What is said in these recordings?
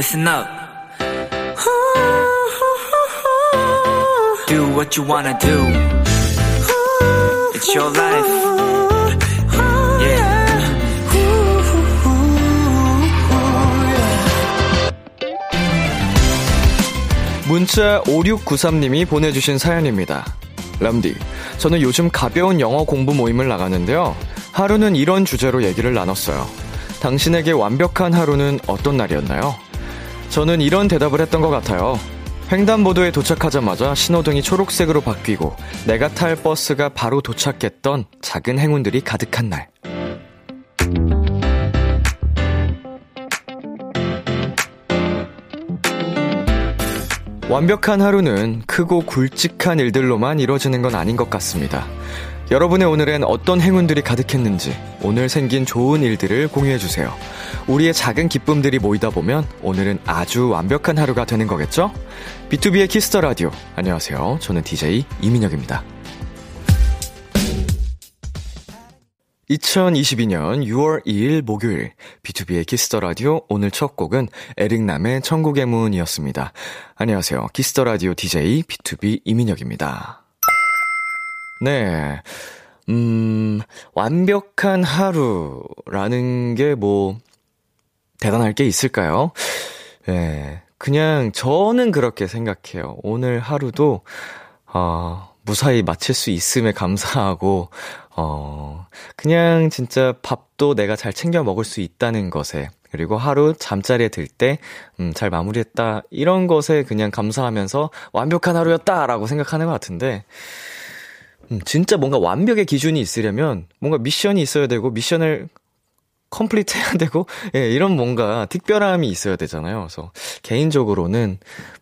listen up. Do what you wanna do. It's your life. Yeah. 문자 5693님이 보내주신 사연입니다. 람디, 저는 요즘 가벼운 영어 공부 모임을 나가는데요. 하루는 이런 주제로 얘기를 나눴어요. 당신에게 완벽한 하루는 어떤 날이었나요? 저는 이런 대답을 했던 것 같아요. 횡단보도에 도착하자마자 신호등이 초록색으로 바뀌고 내가 탈 버스가 바로 도착했던 작은 행운들이 가득한 날. 완벽한 하루는 크고 굵직한 일들로만 이루어지는 건 아닌 것 같습니다. 여러분의 오늘엔 어떤 행운들이 가득했는지 오늘 생긴 좋은 일들을 공유해주세요. 우리의 작은 기쁨들이 모이다 보면 오늘은 아주 완벽한 하루가 되는 거겠죠? B2B의 키스터 라디오. 안녕하세요. 저는 DJ 이민혁입니다. 2022년 6월 2일 목요일 B2B의 키스터 라디오 오늘 첫 곡은 에릭남의 천국의 문이었습니다. 안녕하세요. 키스터 라디오 DJ B2B 이민혁입니다. 네. 음, 완벽한 하루라는 게 뭐 대단할 게 있을까요? 네. 그냥 저는 그렇게 생각해요. 오늘 하루도 어 무사히 마칠 수 있음에 감사하고, 어, 그냥 진짜 밥도 내가 잘 챙겨 먹을 수 있다는 것에, 그리고 하루 잠자리에 들 때, 음, 잘 마무리했다. 이런 것에 그냥 감사하면서 완벽한 하루였다라고 생각하는 것 같은데, 음, 진짜 뭔가 완벽의 기준이 있으려면 뭔가 미션이 있어야 되고, 미션을 complete 해야 되고, 예, 이런 뭔가 특별함이 있어야 되잖아요. 그래서 개인적으로는,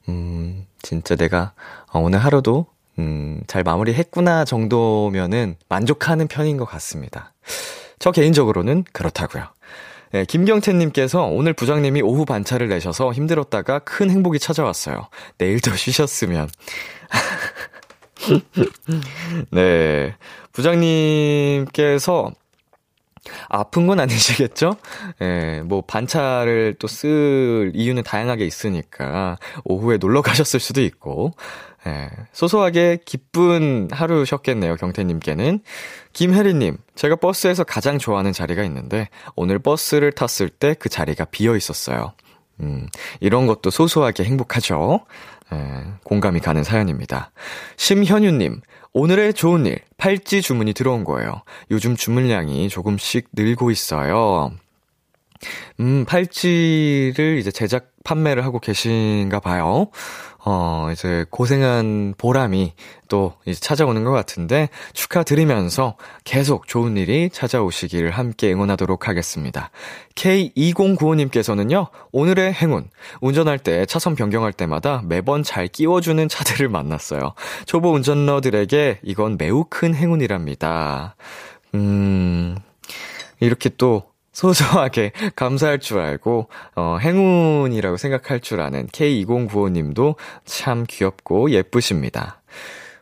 음, 진짜 내가 어, 오늘 하루도 음, 잘 마무리했구나 정도면은 만족하는 편인 것 같습니다. 저 개인적으로는 그렇다고요. 네, 김경태님께서 오늘 부장님이 오후 반차를 내셔서 힘들었다가 큰 행복이 찾아왔어요. 내일도 쉬셨으면. 네. 부장님께서 아픈 건 아니시겠죠? 예, 뭐, 반차를 또 쓸 이유는 다양하게 있으니까, 오후에 놀러 가셨을 수도 있고, 예, 소소하게 기쁜 하루셨겠네요, 경태님께는. 김혜리님, 제가 버스에서 가장 좋아하는 자리가 있는데, 오늘 버스를 탔을 때 그 자리가 비어 있었어요. 음, 이런 것도 소소하게 행복하죠? 예, 공감이 가는 사연입니다. 심현유님, 오늘의 좋은 일, 팔찌 주문이 들어온 거예요. 요즘 주문량이 조금씩 늘고 있어요. 음, 팔찌를 이제 제작 판매를 하고 계신가 봐요. 어, 이제 고생한 보람이 또 이제 찾아오는 것 같은데 축하드리면서 계속 좋은 일이 찾아오시기를 함께 응원하도록 하겠습니다. K2095님께서는요, 오늘의 행운. 운전할 때 차선 변경할 때마다 매번 잘 끼워주는 차들을 만났어요. 초보 운전러들에게 이건 매우 큰 행운이랍니다. 음, 이렇게 또 소소하게 감사할 줄 알고, 어, 행운이라고 생각할 줄 아는 K2095님도 참 귀엽고 예쁘십니다.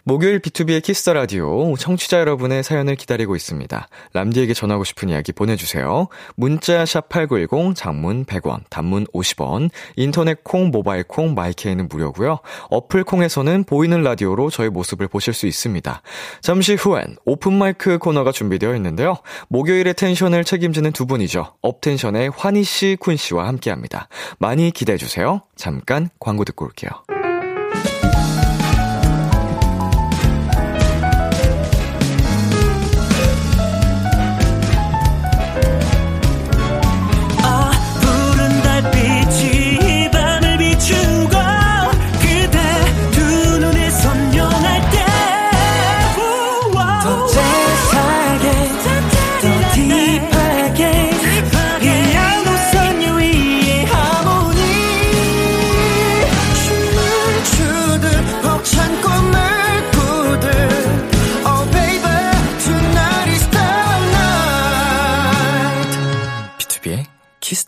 목요일 B2B의 키스터 라디오 청취자 여러분의 사연을 기다리고 있습니다. 람디에게 전하고 싶은 이야기 보내주세요. 문자 샵8910 장문 100원, 단문 50원, 인터넷 콩, 모바일 콩, my K는 무료고요. 어플 콩에서는 보이는 라디오로 저의 모습을 보실 수 있습니다. 잠시 후엔 오픈 마이크 코너가 준비되어 있는데요. 목요일의 텐션을 책임지는 두 분이죠. 업텐션의 환희 씨, 쿤 씨와 함께합니다. 많이 기대해 주세요. 잠깐 광고 듣고 올게요.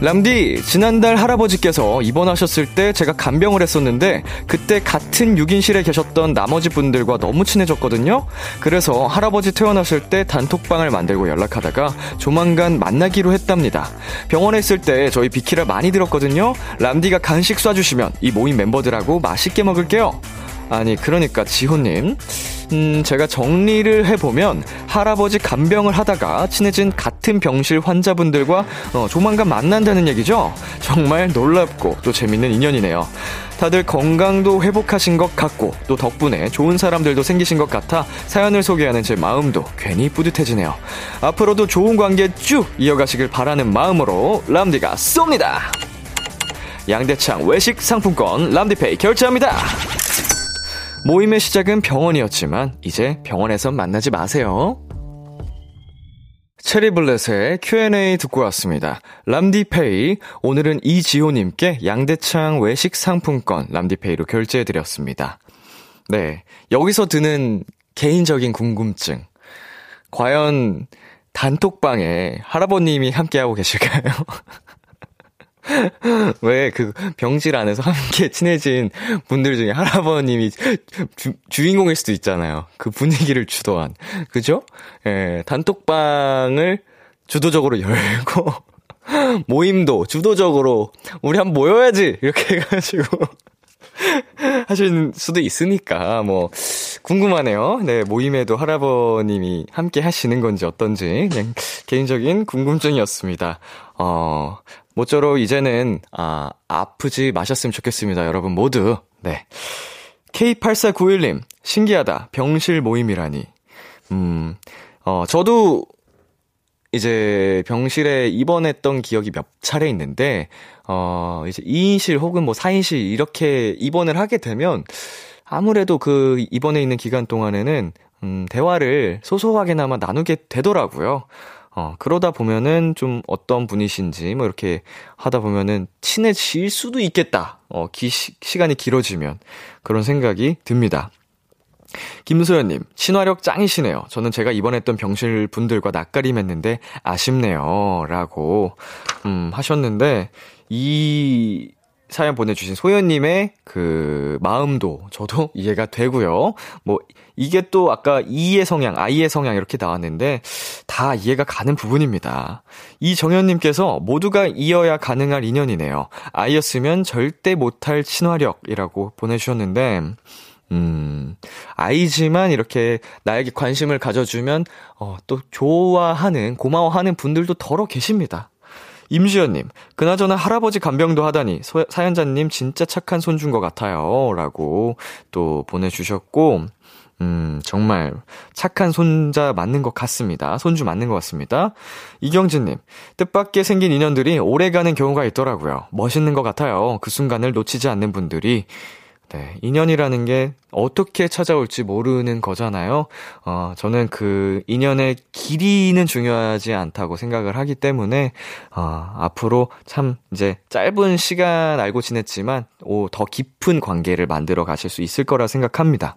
람디, 지난달 할아버지께서 입원하셨을 때 제가 간병을 했었는데, 그때 같은 6인실에 계셨던 나머지 분들과 너무 친해졌거든요? 그래서 할아버지 퇴원하실 때 단톡방을 만들고 연락하다가 조만간 만나기로 했답니다. 병원에 있을 때 저희 비키라 많이 들었거든요? 람디가 간식 쏴주시면 이 모임 멤버들하고 맛있게 먹을게요. 아니, 그러니까 지호님. 음, 제가 정리를 해보면 할아버지 간병을 하다가 친해진 같은 병실 환자분들과 어, 조만간 만난다는 얘기죠? 정말 놀랍고 또 재밌는 인연이네요. 다들 건강도 회복하신 것 같고 또 덕분에 좋은 사람들도 생기신 것 같아 사연을 소개하는 제 마음도 괜히 뿌듯해지네요. 앞으로도 좋은 관계 쭉 이어가시길 바라는 마음으로 람디가 쏩니다. 양대창 외식 상품권 람디페이 결제합니다. 모임의 시작은 병원이었지만 이제 병원에서 만나지 마세요. 체리블렛의 Q&A 듣고 왔습니다. 람디페이, 오늘은 이지호님께 양대창 외식 상품권 람디페이로 결제해드렸습니다. 네, 여기서 드는 개인적인 궁금증. 과연 단톡방에 할아버님이 함께하고 계실까요? 왜 그 병실 안에서 함께 친해진 분들 중에 할아버님이 주, 인공일 수도 있잖아요. 그 분위기를 주도한. 그죠? 예, 단톡방을 주도적으로 열고, 모임도 주도적으로, 우리 한번 모여야지! 이렇게 해가지고, 하실 수도 있으니까, 뭐, 궁금하네요. 네, 모임에도 할아버님이 함께 하시는 건지 어떤지, 그냥 개인적인 궁금증이었습니다. 어, 모쪼록 이제는, 아, 아프지 마셨으면 좋겠습니다. 여러분 모두. 네. K8491님, 신기하다. 병실 모임이라니. 음, 어, 저도 이제 병실에 입원했던 기억이 몇 차례 있는데, 어, 이제 2인실 혹은 뭐 4인실 이렇게 입원을 하게 되면, 아무래도 그 입원해 있는 기간 동안에는, 음, 대화를 소소하게나마 나누게 되더라고요. 어, 그러다 보면은 좀 어떤 분이신지 뭐 이렇게 하다 보면은 친해질 수도 있겠다. 어, 기, 시, 시간이 길어지면. 그런 생각이 듭니다. 김소연님, 친화력 짱이시네요. 저는 제가 입원했던 병실 분들과 낯가림 했는데 아쉽네요. 라고, 음, 하셨는데, 이 사연 보내주신 소연님의 그 마음도 저도 이해가 되고요. 뭐, 이게 또 아까 이의 성향, 아이의 성향 이렇게 나왔는데 다 이해가 가는 부분입니다. 이정현님께서 모두가 이어야 가능할 인연이네요. 아이였으면 절대 못할 친화력이라고 보내주셨는데, 음, 아이지만 이렇게 나에게 관심을 가져주면, 어, 또 좋아하는, 고마워하는 분들도 더러 계십니다. 임주연님, 그나저나 할아버지 간병도 하다니, 소, 사연자님 진짜 착한 손준 것 같아요. 라고 또 보내주셨고, 음, 정말 착한 손자 맞는 것 같습니다. 손주 맞는 것 같습니다. 이경진님, 뜻밖의 생긴 인연들이 오래가는 경우가 있더라고요. 멋있는 것 같아요. 그 순간을 놓치지 않는 분들이. 네, 인연이라는 게 어떻게 찾아올지 모르는 거잖아요. 어, 저는 그 인연의 길이는 중요하지 않다고 생각을 하기 때문에, 어, 앞으로 참 이제 짧은 시간 알고 지냈지만, 오, 더 깊은 관계를 만들어 가실 수 있을 거라 생각합니다.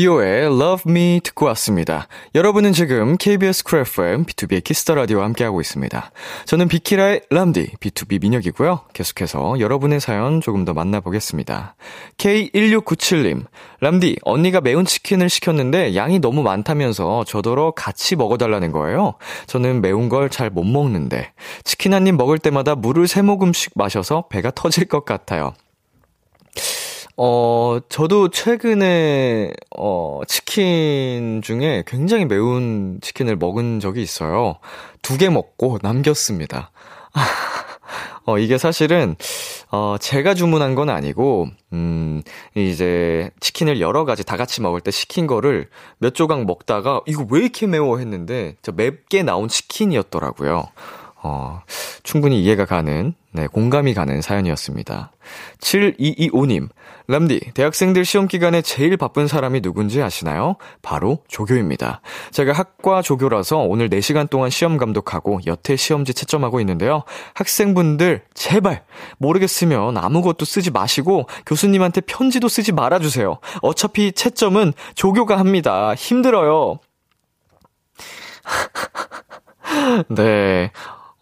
비오의 Love Me 듣고 왔습니다. 여러분은 지금 KBS 쿨 FM B2B의 키스터 라디오와 함께하고 있습니다. 저는 비키라의 람디 BTOB 민혁이고요. 계속해서 여러분의 사연 조금 더 만나보겠습니다. K1697님, 람디 언니가 매운 치킨을 시켰는데 양이 너무 많다면서 저더러 같이 먹어달라는 거예요. 저는 매운 걸 잘 못 먹는데 치킨 한 입 먹을 때마다 물을 세 모금씩 마셔서 배가 터질 것 같아요. 어, 저도 최근에, 어, 치킨 중에 굉장히 매운 치킨을 먹은 적이 있어요. 두 개 먹고 남겼습니다. 어, 이게 사실은, 어, 제가 주문한 건 아니고, 음, 이제 치킨을 여러 가지 다 같이 먹을 때 시킨 거를 몇 조각 먹다가, 이거 왜 이렇게 매워 했는데, 저 맵게 나온 치킨이었더라고요. 어, 충분히 이해가 가는, 네, 공감이 가는 사연이었습니다. 7225님, 람디, 대학생들 시험 기간에 제일 바쁜 사람이 누군지 아시나요? 바로 조교입니다. 제가 학과 조교라서 오늘 4시간 동안 시험 감독하고 여태 시험지 채점하고 있는데요. 학생분들, 제발, 모르겠으면 아무것도 쓰지 마시고 교수님한테 편지도 쓰지 말아주세요. 어차피 채점은 조교가 합니다. 힘들어요. 네.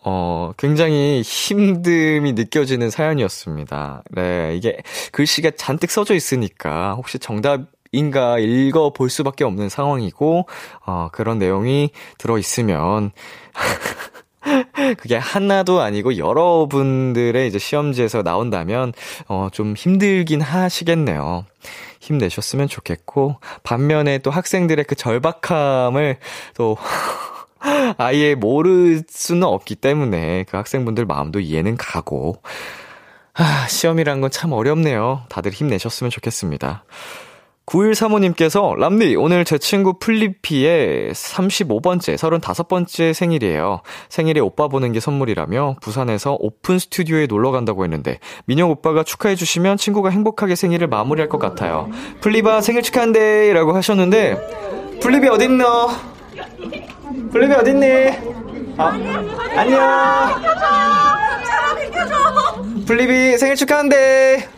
어, 굉장히 힘듦이 느껴지는 사연이었습니다. 네, 이게 글씨가 잔뜩 써져 있으니까 혹시 정답 인가 읽어 볼 수밖에 없는 상황이고, 어, 그런 내용이 들어 있으면, 그게 하나도 아니고 여러분들의 이제 시험지에서 나온다면, 어, 좀 힘들긴 하시겠네요. 힘내셨으면 좋겠고, 반면에 또 학생들의 그 절박함을 또, 아예 모를 수는 없기 때문에 그 학생분들 마음도 이해는 가고, 아, 시험이란 건 참 어렵네요. 다들 힘내셨으면 좋겠습니다. 9135님께서, 람니, 오늘 제 친구 플리피의 35번째, 35번째 생일이에요. 생일에 오빠 보는 게 선물이라며 부산에서 오픈 스튜디오에 놀러 간다고 했는데, 민영 오빠가 축하해주시면 친구가 행복하게 생일을 마무리할 것 같아요. 플리바 생일 축하한대! 라고 하셨는데, 플리비 어딨노? 플리비 어딨니? 아, 안녕! 플리비 생일 축하한대!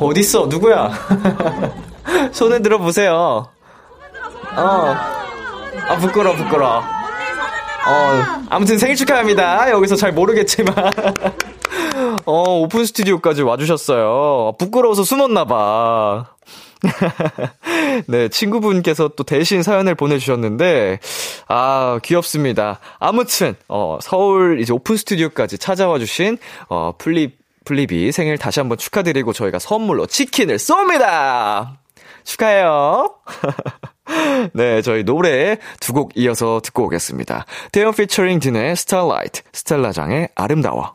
어딨어? 누구야? 손을 들어보세요. 어. 아, 부끄러워, 부끄러워. 어, 아무튼 생일 축하합니다. 여기서 잘 모르겠지만. 어, 오픈 스튜디오까지 와주셨어요. 부끄러워서 숨었나봐. 네, 친구분께서 또 대신 사연을 보내주셨는데, 아, 귀엽습니다. 아무튼, 어, 서울 이제 오픈 스튜디오까지 찾아와 주신, 어, 플립, 플립이 생일 다시 한번 축하드리고 저희가 선물로 치킨을 쏩니다! 축하해요! 네, 저희 노래 두 곡 이어서 듣고 오겠습니다. 태연 피처링 딘의 Starlight, 스텔라장의 아름다워.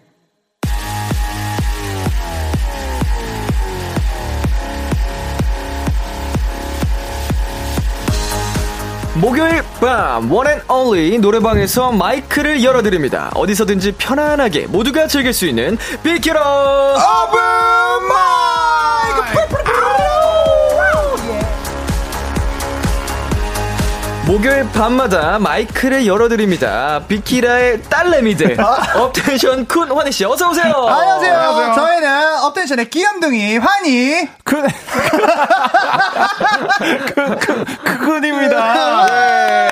목요일 밤 one and only 노래방에서 마이크를 열어드립니다. 어디서든지 편안하게 모두가 즐길 수 있는 비키라 오픈 마이크 목요일 밤마다 마이크를 열어드립니다. 비키라의 딸내미들 업텐션 쿤 환희 씨 어서 오세요. 안녕하세요. 저희는 업텐션의 귀염둥이 환희. 그, 쿤입니다. 네.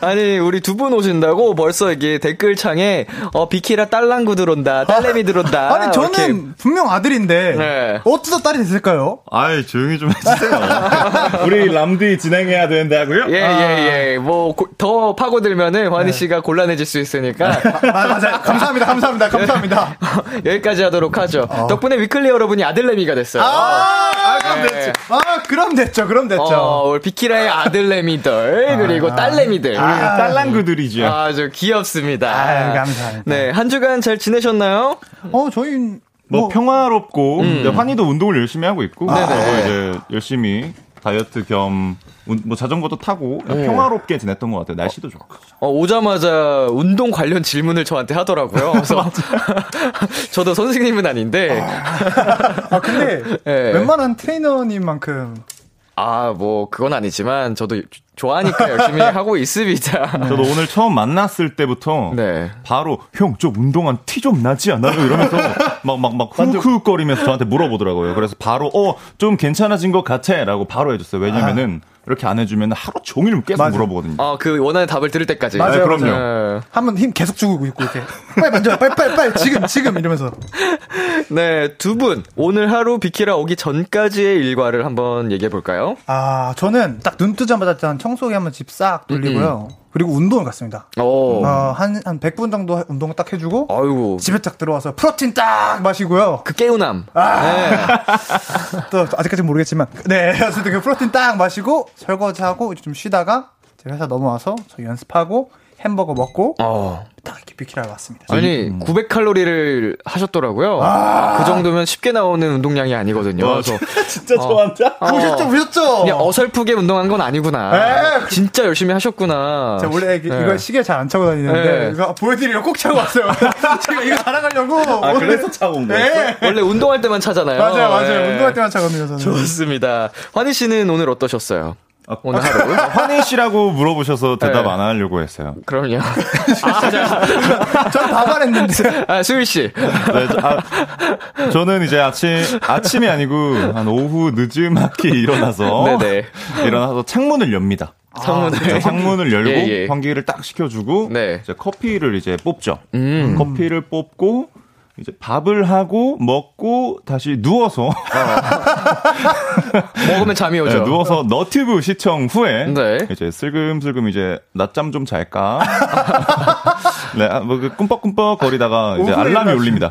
아니 우리 두 분 오신다고 벌써 이게 댓글창에 어 비키라 딸랑구 들어온다 딸내미 들어온다 아니 저는 이렇게. 분명 아들인데 네. 어쩌다 딸이 됐을까요? 아이 조용히 좀 해주세요. 우리 람디 진행해야 된다고요? 예, 예, 예. 뭐, 더 파고들면은, 환희 씨가 곤란해질 수 있으니까, 아, 맞아요. 감사합니다. 감사합니다. 감사합니다. 여기까지 하도록 하죠. 덕분에 위클리 여러분이 아들내미가 됐어요. 아, 그럼 네. 됐죠. 아, 그럼 됐죠. 그럼 됐죠. 어, 우리 비키라의 아들내미들, 그리고 딸내미들. 딸랑구들이죠. 아주 귀엽습니다. 아유, 감사합니다. 네, 한 주간 잘 지내셨나요? 어, 저희 뭐, 평화롭고 이제 환희도 운동을 열심히 하고 있고 네네. 저도 이제 열심히 다이어트 겸 뭐 자전거도 타고 평화롭게 지냈던 것 같아요. 날씨도 좋고. 어, 오자마자 운동 관련 질문을 저한테 하더라고요. 그래서 저도 선생님은 아닌데, 아, 근데 예. 웬만한 트레이너님만큼 아, 뭐, 그건 아니지만, 저도 좋아하니까 열심히 하고 있습니다. 저도 오늘 처음 만났을 때부터 네. 바로 형좀 운동한 티 좀 나지 않아요? 이러면서 막 막막 후크거리면서 저한테 물어보더라고요. 그래서 바로 어 좀 괜찮아진 것 같아라고 바로 해줬어요. 왜냐면은 이렇게 안 해주면 하루 종일 계속 맞아. 물어보거든요. 아, 그 원하는 답을 들을 때까지. 맞아요, 네, 그럼요. 네. 한번 힘 계속 주고 있고 이렇게 빨리 만져 빨리 빨리 빨리 지금 지금 이러면서 네, 두 분, 오늘 하루 비키라 오기 전까지의 일과를 한번 얘기해 볼까요? 아 저는 딱 눈 뜨자마자 일단 청소기 한번 집 싹 돌리고요. 그리고 운동을 갔습니다. 오. 어, 한, 한 100분 정도 운동 딱 해주고, 아이고. 집에 딱 들어와서 프로틴 딱 마시고요. 그 깨우남. 또 아직까지 모르겠지만, 네, 어쨌든 그 프로틴 딱 마시고, 설거지하고, 좀 쉬다가, 제 회사 넘어와서 저 연습하고, 햄버거 먹고, 어. 딱 이렇게 비키라고 왔습니다. 아니, 900칼로리를 하셨더라고요. 그 정도면 쉽게 나오는 운동량이 아니거든요. 그래서 진짜 좋아한다. 어, 보셨죠, 보셨죠? 그냥 어설프게 운동한 건 아니구나. 에, 진짜 열심히 하셨구나. 제가 원래 이게, 네. 이거 시계 잘 안 차고 다니는데, 네. 이거 보여드리려고 꼭 차고 왔어요. 제가 이거 자랑하려고. 아, 오늘- 그래서 차고 온 거였어? 네. 원래 운동할 때만 차잖아요. 맞아요, 맞아요. 네. 운동할 때만 차거든요, 저는. 좋습니다. 환희 씨는 오늘 어떠셨어요? 오늘 하루? 환희 씨라고 물어보셔서 대답 네. 안 하려고 했어요. 그럼요. 아, 자, 전 바발했는데. 아, 수일 씨. 네, 저, 아, 저는 이제 아침, 아침이 아니고 한 오후 늦음하게 일어나서. 일어나서 창문을 엽니다. 창문을. 네, 창문을 열고 예, 예. 환기를 딱 시켜주고 네. 이제 커피를 이제 뽑죠. 음. 커피를 뽑고 이제 밥을 하고 먹고 다시 누워서 먹으면 잠이 오죠. 네, 누워서 너튜브 시청 후에 네. 이제 슬금슬금 이제 낮잠 좀 잘까. 네, 아, 뭐그 꿈뻑꿈뻑 거리다가 이제 알람이 울립니다.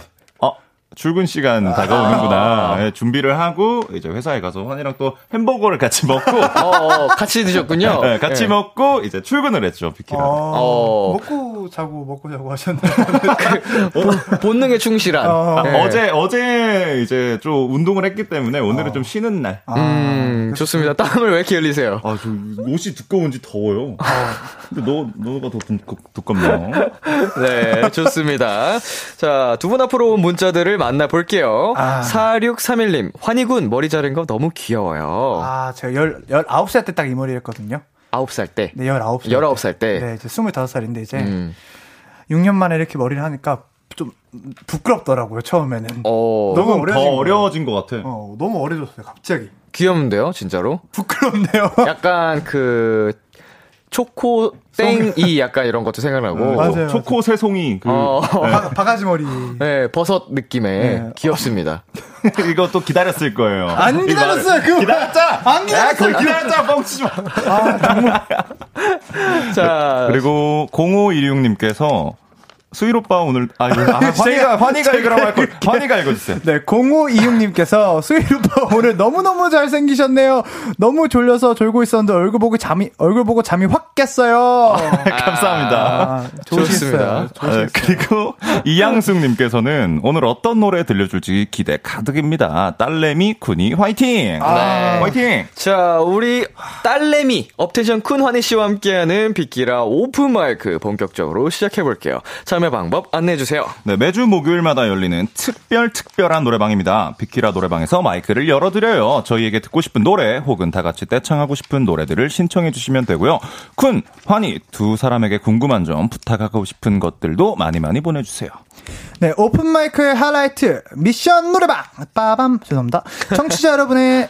어, 출근 시간 아. 다가오는구나. 네, 준비를 하고 이제 회사에 가서 환이랑 또 햄버거를 같이 먹고 어, 어, 같이 드셨군요. 네, 같이 예. 먹고 이제 출근을 했죠, 비키랑. 어. 먹고 자고 먹고 자고 하셨나요? 본- 본능에 충실한. 어. 네. 어제 어제 이제 좀 운동을 했기 때문에 오늘은 좀 쉬는 날. 아, 음, 좋습니다. 땀을 왜 이렇게 흘리세요? 저 옷이 두꺼운지 더워요. 근데 너 너가 더 두, 두껍네요. 네, 좋습니다. 자, 두 분 앞으로 온 문자들을 만나볼게요. 아. 4631님, 환희군 머리 자른 거 너무 귀여워요. 아, 제가 열, 19살 때 딱 이 머리 했거든요. 9살 때. 네, 19살. 19살 때. 네, 이제 25살인데 이제 음. 6년 만에 이렇게 머리를 하니까 좀 부끄럽더라고요, 처음에는. 어, 너무 더. 어려워진 것 같아. 어, 너무 어려졌어요, 갑자기. 귀여운데요, 진짜로? 부끄럽네요. 약간 그, 초코 땡이 약간 이런 것도 생각나고. 맞아요. 초코 새송이 그 어, 바, 바가지 머리. 네, 버섯 느낌의 네. 귀엽습니다. 이것도 기다렸을 거예요. 안이 기다렸어요, 그거. 기다렸자. 안 기다렸어요. 거의 기다렸자. 뻥치지 마. 자, 그리고 0516님께서 수일 오빠 오늘 아, 이거, 아 환희가 환희가 읽으라고 할 걸. 환희가 읽어주세요. 네, 0526님께서 수일 오빠 오늘 너무 너무 잘 생기셨네요. 너무 졸려서 졸고 있었는데 얼굴 보고 잠이, 얼굴 보고 잠이 확 깼어요. 감사합니다. 아, 좋으시겠어요. 좋습니다. 아, 그리고 이양숙님께서는 오늘 어떤 노래 들려줄지 기대 가득입니다. 딸내미 쿤이 화이팅! 네. 화이팅! 자, 우리 딸내미 업텐션 쿤 환희 씨와 함께하는 비키라 오픈 마이크 본격적으로 시작해 볼게요. 참여 방법 안내해 주세요. 네, 매주 목요일마다 열리는 특별 특별한 노래방입니다. 비키라 노래방에서 마이크를 열어드려요. 저희에게 듣고 싶은 노래 혹은 다 같이 떼창하고 싶은 노래들을 신청해 주시면 되고요. 쿤, 환희 두 사람에게 궁금한 점 부탁하고 싶은 것들도 많이 많이 보내주세요. 네, 오픈 마이크의 하이라이트, 미션 노래방! 빠밤! 죄송합니다. 청취자 여러분의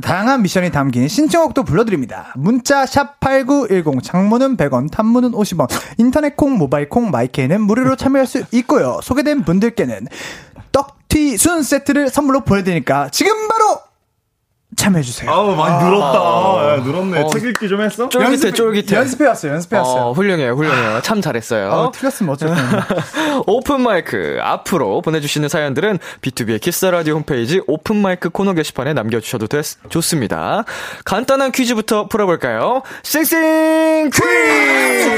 다양한 미션이 담긴 신청곡도 불러드립니다. 문자 샵 8910 장문은 100원, 단문은 50원, 인터넷 콩, 모바일 콩, 마이케이는 무료로 참여할 수 있고요. 소개된 분들께는 떡튀순 세트를 선물로 보내드리니까 지금 바로 참여해주세요. 아우, 많이 늘었다. 야, 늘었네. 어. 책 읽기 좀 했어? 쫄깃해, 쫄깃해. 연습해왔어요, 연습해왔어요. 어, 훌륭해요, 훌륭해요. 참 잘했어요. 어, 틀렸으면 어쨌든. 오픈 마이크 앞으로 보내주시는 사연들은 비투비의 키스 더 라디오 홈페이지 오픈 마이크 코너 게시판에 남겨주셔도 됐, 좋습니다. 간단한 퀴즈부터 풀어볼까요? 싱싱 퀴즈!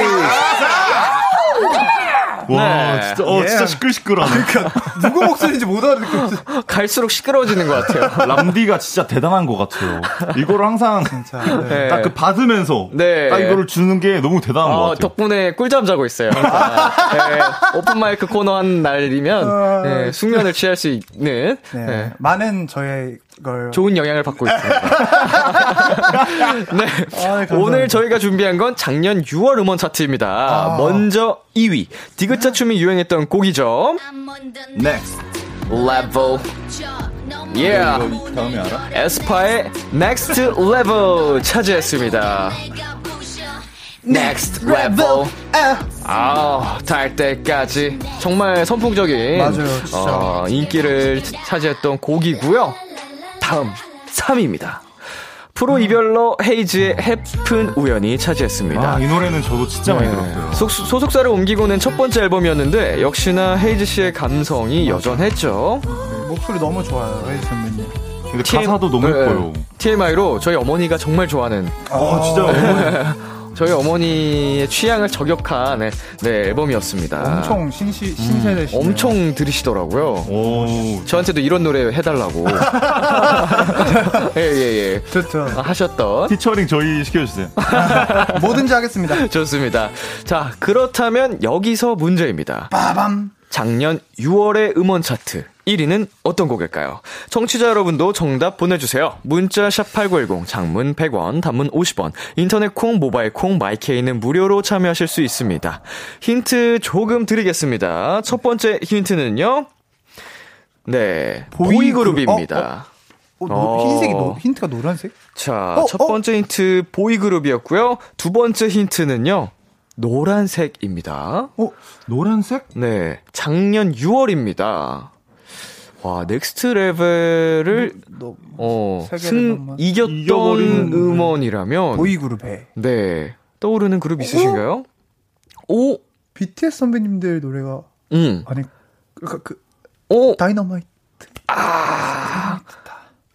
와, 네. 진짜, 어, 예. 진짜 시끌시끌하네. 누구 목소리인지 못 알아듣겠어. 갈수록 시끄러워지는 것 같아요. 람디가 진짜 대단한 것 같아요. 이거를 항상 자, 네. 네. 딱그 받으면서 네. 딱 이거를 주는 게 너무 대단한 것 어, 같아요. 덕분에 꿀잠 자고 있어요. 네, 오픈 마이크 코너 한 날이면 네, 숙면을 취할 수 있는 네. 네, 많은 저의 걸. 좋은 영향을 받고 있습니다. 네. 감사합니다. 오늘 저희가 준비한 건 작년 6월 음원 차트입니다. 먼저 2위. 디귿자 춤이 유행했던 곡이죠. Next. Level. Yeah. 다음에 알아? 에스파의 Next Level 차지했습니다. Next Level. 아, 달 때까지 정말 선풍적인 맞아요. 어, 인기를 차지했던 곡이고요. 다음 3위입니다. 프로 이별러 헤이즈의 해픈 우연히 차지했습니다. 아, 이 노래는 저도 진짜 많이 들었어요. 소, 소속사를 옮기고는 첫 번째 앨범이었는데 역시나 헤이즈 씨의 감성이 여전했죠. 목소리 너무 좋아요, 헤이즈 선배님. 근데 가사도 너무 예뻐요. TMI로 저희 어머니가 정말 좋아하는 아, 진짜. 저희 어머니의 취향을 저격한 네, 네, 앨범이었습니다. 엄청 신시, 신세대시. 엄청 들으시더라고요. 오. 저한테도 이런 노래 해달라고. 예, 예, 예. 좋죠. 아, 하셨던. 피처링 저희 시켜주세요. 뭐든지 하겠습니다. 좋습니다. 자, 그렇다면 여기서 문제입니다. 빠밤. 작년 6월의 음원 차트 1위는 어떤 곡일까요? 청취자 여러분도 정답 보내주세요. 문자 샵8910 장문 100원 단문 50원 인터넷 콩 모바일 콩 마이케이는 무료로 참여하실 수 있습니다. 힌트 조금 드리겠습니다. 첫 번째 힌트는요. 네 boy group. boy group입니다. 어, 노- 어. 흰색이 노, 힌트가 노란색? 자, 어, 첫 어? 번째 힌트 boy group이었고요. 두 번째 힌트는요. 노란색입니다. 어, 노란색? 네, 작년 6월입니다. 와, Next Level을 너, 어, 세계 승. 이겼던 음원이라면 boy group에. 네, 떠오르는 그룹 있으신가요? 오, BTS 선배님들 노래가, 음, 아니, 그, 그, 오, 다이너마이트.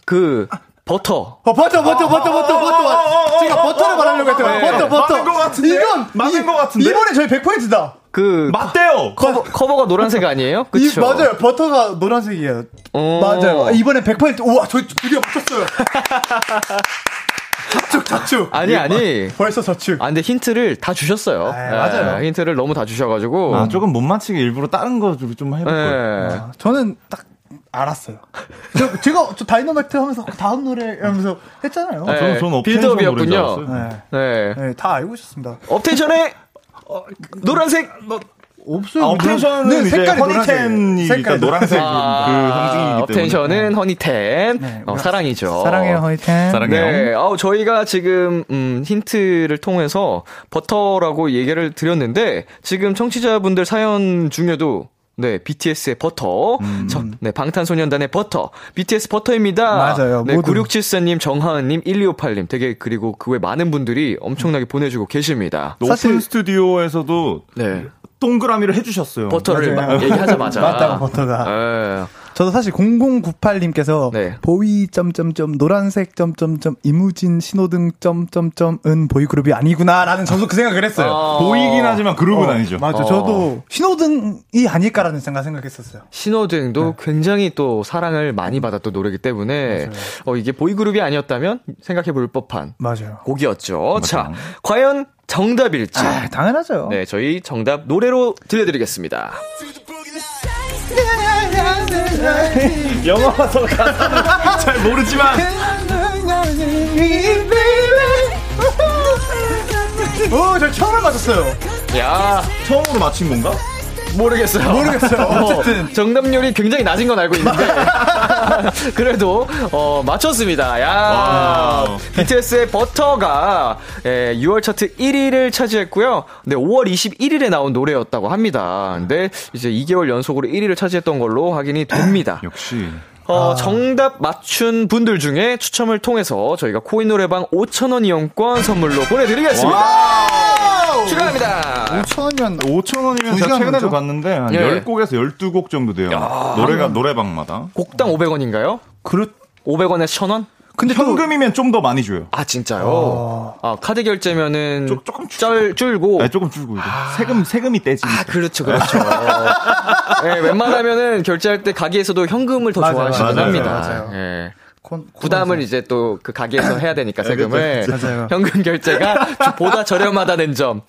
그 버터. 어, 버터, 버터, 버터, 버터, 버터. 제가 버터를 말하려고 네. 버터, 버터. 맞는 것 같은데? 이건, 맞는 이- 것 같은데? 이번에 저희 100%다. 그 맞대요! 커버, 커버가 노란색 아니에요? 그쵸? 이, 맞아요. 버터가 노란색이에요. 어. 맞아요. 이번에 100% 우와, 저 드디어 맞췄어요. 자축, 자축. 아니, 아니. 벌써 자축. 아, 근데 힌트를 다 주셨어요. 아, 맞아요. 예, 힌트를 너무 다 주셔가지고. 아, 조금 못 맞히게 일부러 다른 거 좀 해볼 거예요. 예. 아, 저는 딱 알았어요. 저, 제가 저 다이너마이트 하면서 그 다음 노래 하면서 했잖아요. 네. 저는, 저는 build-up이었군요. 네. 네. 네, 다 알고 있었습니다. 업텐션의 노란색 없어요. 아, 업텐션은 네, 이제 색깔이 허니텐이 색깔이 그러니까 노란색 아, 그 상징이기 때문에. 업텐션은 허니텐. 네, 어, 사랑이죠. 사랑해요, 허니텐. 사랑해요. 네, 아우 저희가 지금 음, 힌트를 통해서 버터라고 얘기를 드렸는데 지금 청취자분들 사연 중에도 네 BTS의 버터, 저, 네 방탄소년단의 버터, BTS 버터입니다. 맞아요, 네 모두. 9674님, 정하은님, 1258님 되게 그리고 그 외 많은 분들이 엄청나게 보내주고 계십니다. 사실- 스튜디오에서도 네 동그라미를 해주셨어요. 버터를 맞아요. 막 얘기하자마자 맞다고, 버터가. 네. 저도 사실 0098님께서 네. 보이 점점점 노란색 점점점 이무진 신호등 점점점은 보이 그룹이 아니구나라는 저도 그 생각을 했어요. 아. 보이긴 하지만 그룹은 어, 아니죠. 맞아. 어. 저도 신호등이 아닐까라는 생각 생각했었어요. 신호등도 굉장히 또 사랑을 많이 받았던 노래이기 때문에 어, 이게 보이 그룹이 아니었다면 생각해 볼 법한 맞아요. 곡이었죠. 자, 과연 정답일지. 아, 당연하죠. 네, 저희 정답 노래로 들려드리겠습니다. 영어 가서 잘 모르지만 오, 저 처음 맞았어요. 야, 처음으로 맞힌 건가? 모르겠어요. 모르겠어요. 어쨌든. 정답률이 굉장히 낮은 건 알고 있는데. 그래도, 어, 맞췄습니다. 야 와우. BTS의 버터가, 예, 6월 차트 1위를 차지했고요. 네, 5월 21일에 나온 노래였다고 합니다. 근데 이제 2개월 연속으로 1위를 차지했던 걸로 확인이 됩니다. 역시 어, 정답 맞춘 분들 중에 추첨을 통해서 저희가 코인 노래방 5,000원 이용권 선물로 보내드리겠습니다. 축하합니다. 5천원 5천 원이면 두 제가 시간 최근에도 걸죠? 갔는데 한 예. 10곡에서 12곡 정도 돼요. 노래가 노래방마다. 곡당 500원인가요? 그렇 500원에 1,000원? 근데 또 현금이면 좀 더 많이 줘요. 아, 진짜요? 아, 카드 결제면은 조- 조금 줄- 쩔, 줄고. 네, 조금 줄고 이제 세금 세금이 떼지니까. 아, 그렇죠, 그렇죠. 네, 웬만하면은 결제할 때 가게에서도 현금을 더 맞아요, 좋아하시긴 맞아요, 합니다. 맞아요. 예. 콘- 부담을. 이제 또 그 가게에서 해야 되니까 세금을 그쵸, 그쵸. 맞아요. 현금 결제가 좀 보다 저렴하다는 점.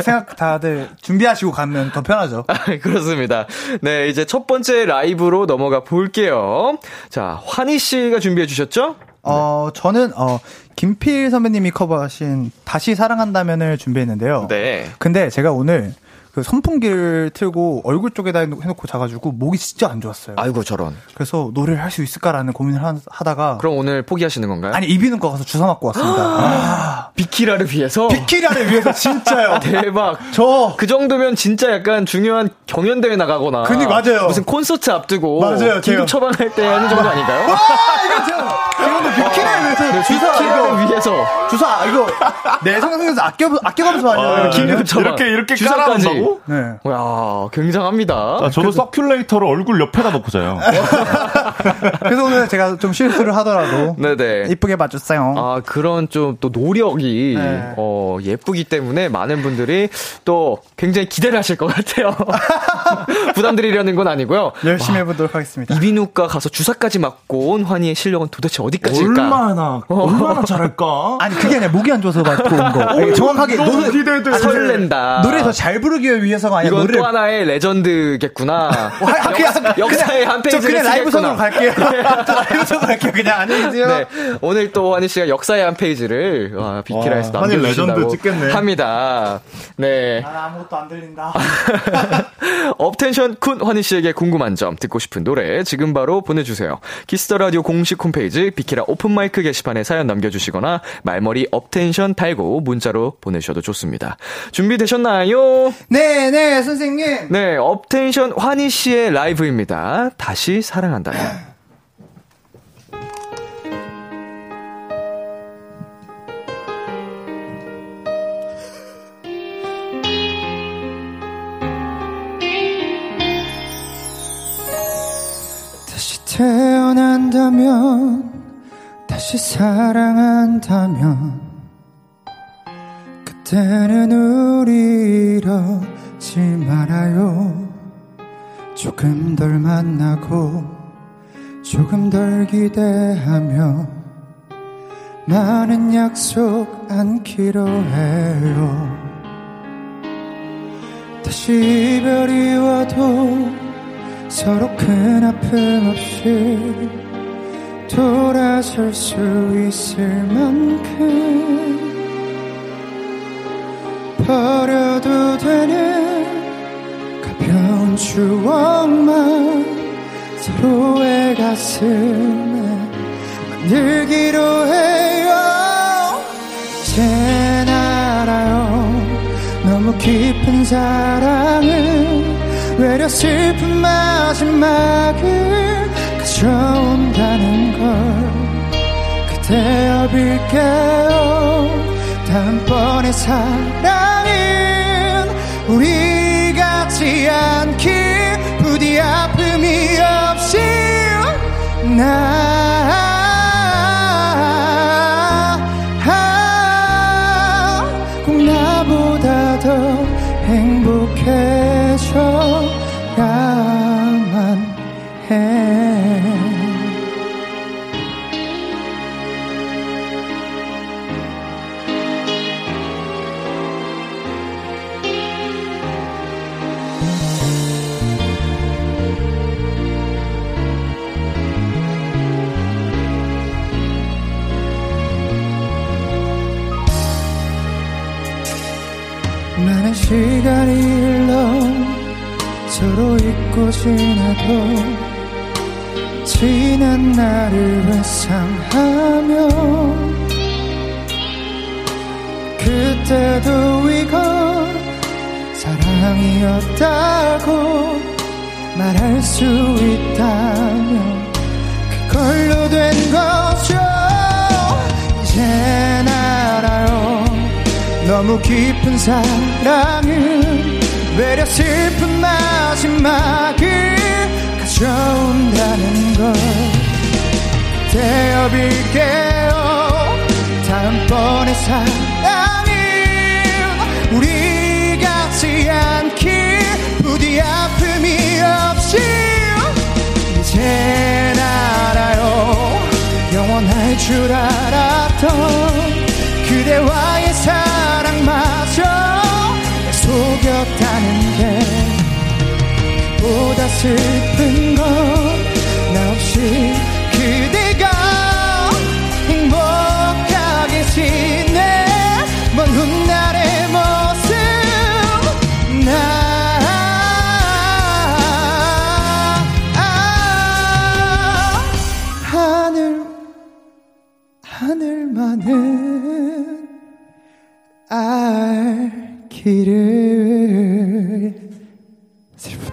생각 다들 준비하시고 가면 더 편하죠. 아, 그렇습니다. 네, 이제 첫 번째 라이브로 넘어가 볼게요. 자, 환희 씨가 준비해 주셨죠? 어, 저는, 어, 김필 선배님이 커버하신 다시 사랑한다면을 준비했는데요. 네. 근데 제가 오늘 그 선풍기를 틀고 얼굴 쪽에다 해놓- 해놓고 자가지고 목이 진짜 안 좋았어요. 아이고 저런. 그래서 노래를 할 수 있을까라는 고민을 하, 다가 그럼 오늘 포기하시는 건가요? 아니 이비인후과 가서 주사 맞고 왔습니다. 아, 비키라를 위해서 비키라를 위해서 진짜요. 대박. 저 그 정도면 진짜 약간 중요한 경연 대회 나가거나. 그니, 맞아요. 무슨 콘서트 앞두고. 맞아요, 긴급 제가. 처방할 때 하는 정도 아닌가요? 와 이거 저 이거는 비키라를 위해서 네, 주사 비키라를 이거 위해서. 주사 이거 내 성생에서 아껴 아껴가면서 하냐. 긴급 처방. 이렇게 이렇게 주사까지. 네. 야 굉장합니다. 아, 저도 서큘레이터를 얼굴 옆에다 놓고 자요. 그래서 오늘 제가 좀 실수를 하더라도 네네. 이쁘게 봐줬어요. 아, 그런 좀 또 노력이, 네. 어, 예쁘기 때문에 많은 분들이 또 굉장히 기대를 하실 것 같아요. 부담드리려는 건 아니고요. 열심히 해보도록 하겠습니다. 이비인후과 가서 주사까지 맞고 온 환희의 실력은 도대체 어디까지일까? 얼마나 얼마나 잘할까? 아니 그게 아니라 목이 안 좋아서 받고 온 거. 아니, 정확하게 너무 노래 기대돼. 아, 설렌다. 노래 더잘 부르기 위해서가 아니라 이건 노래를 또 하나의 레전드겠구나. 아, 그냥, 역, 사의한 저 페이지를 그냥 라이브 쓰겠구나. 선으로 갈게요. 저 라이브 선으로 갈게요. 그냥 안녕히 계세요. 네. 오늘 또 환희 씨가 역사의 한 페이지를 와, 비키라에서 와, 남겨주신다고 레전드 찍겠네. 합니다. 네. 아, 아무것도 안 들린다. 업텐션 쿤 환희 씨에게 궁금한 점, 듣고 싶은 노래 지금 바로 보내주세요. 키스 더 라디오 공식 홈페이지 비키라 오픈마이크 게시판에 사연 남겨주시거나 말머리 업텐션 달고 문자로 보내주셔도 좋습니다. 준비되셨나요? 네, 네, 선생님. 네, 업텐션 환희 씨의 라이브입니다. 다시 사랑한다면. 다시 태어난다면, 다시 사랑한다면, 그때는 우리 이 러지 말아요. 조금 덜 만나고, 조금 덜 기대하며, 많은 약속 안기로 해요. 다시 이별이 와도 서로 큰 아픔 없이 돌아설 수 있을 만큼 버려도 추억만 서로의 가슴에 만들기로 해요. 이젠 알아요. 너무 깊은 사랑은 외려 슬픈 마지막을 가져온다는 걸 그대 여 빌게요. 다음번에 사랑은 우리 나 지나도 지난 날을 회상하며 그때도 이건 사랑이었다고 말할 수 있다면 그걸로 된 거죠. 이젠 알아요. 너무 깊은 사랑은 외려 슬픈 마지막을 가져온다는 걸 되어 빌게요. 다음번에 사랑은 우리 같지 않길 부디 아픔이 없이 이젠 알아요. 영원할 줄 알았던 그대와의 사랑마저 날 속였다는 게 보다 슬픈 건 나 없이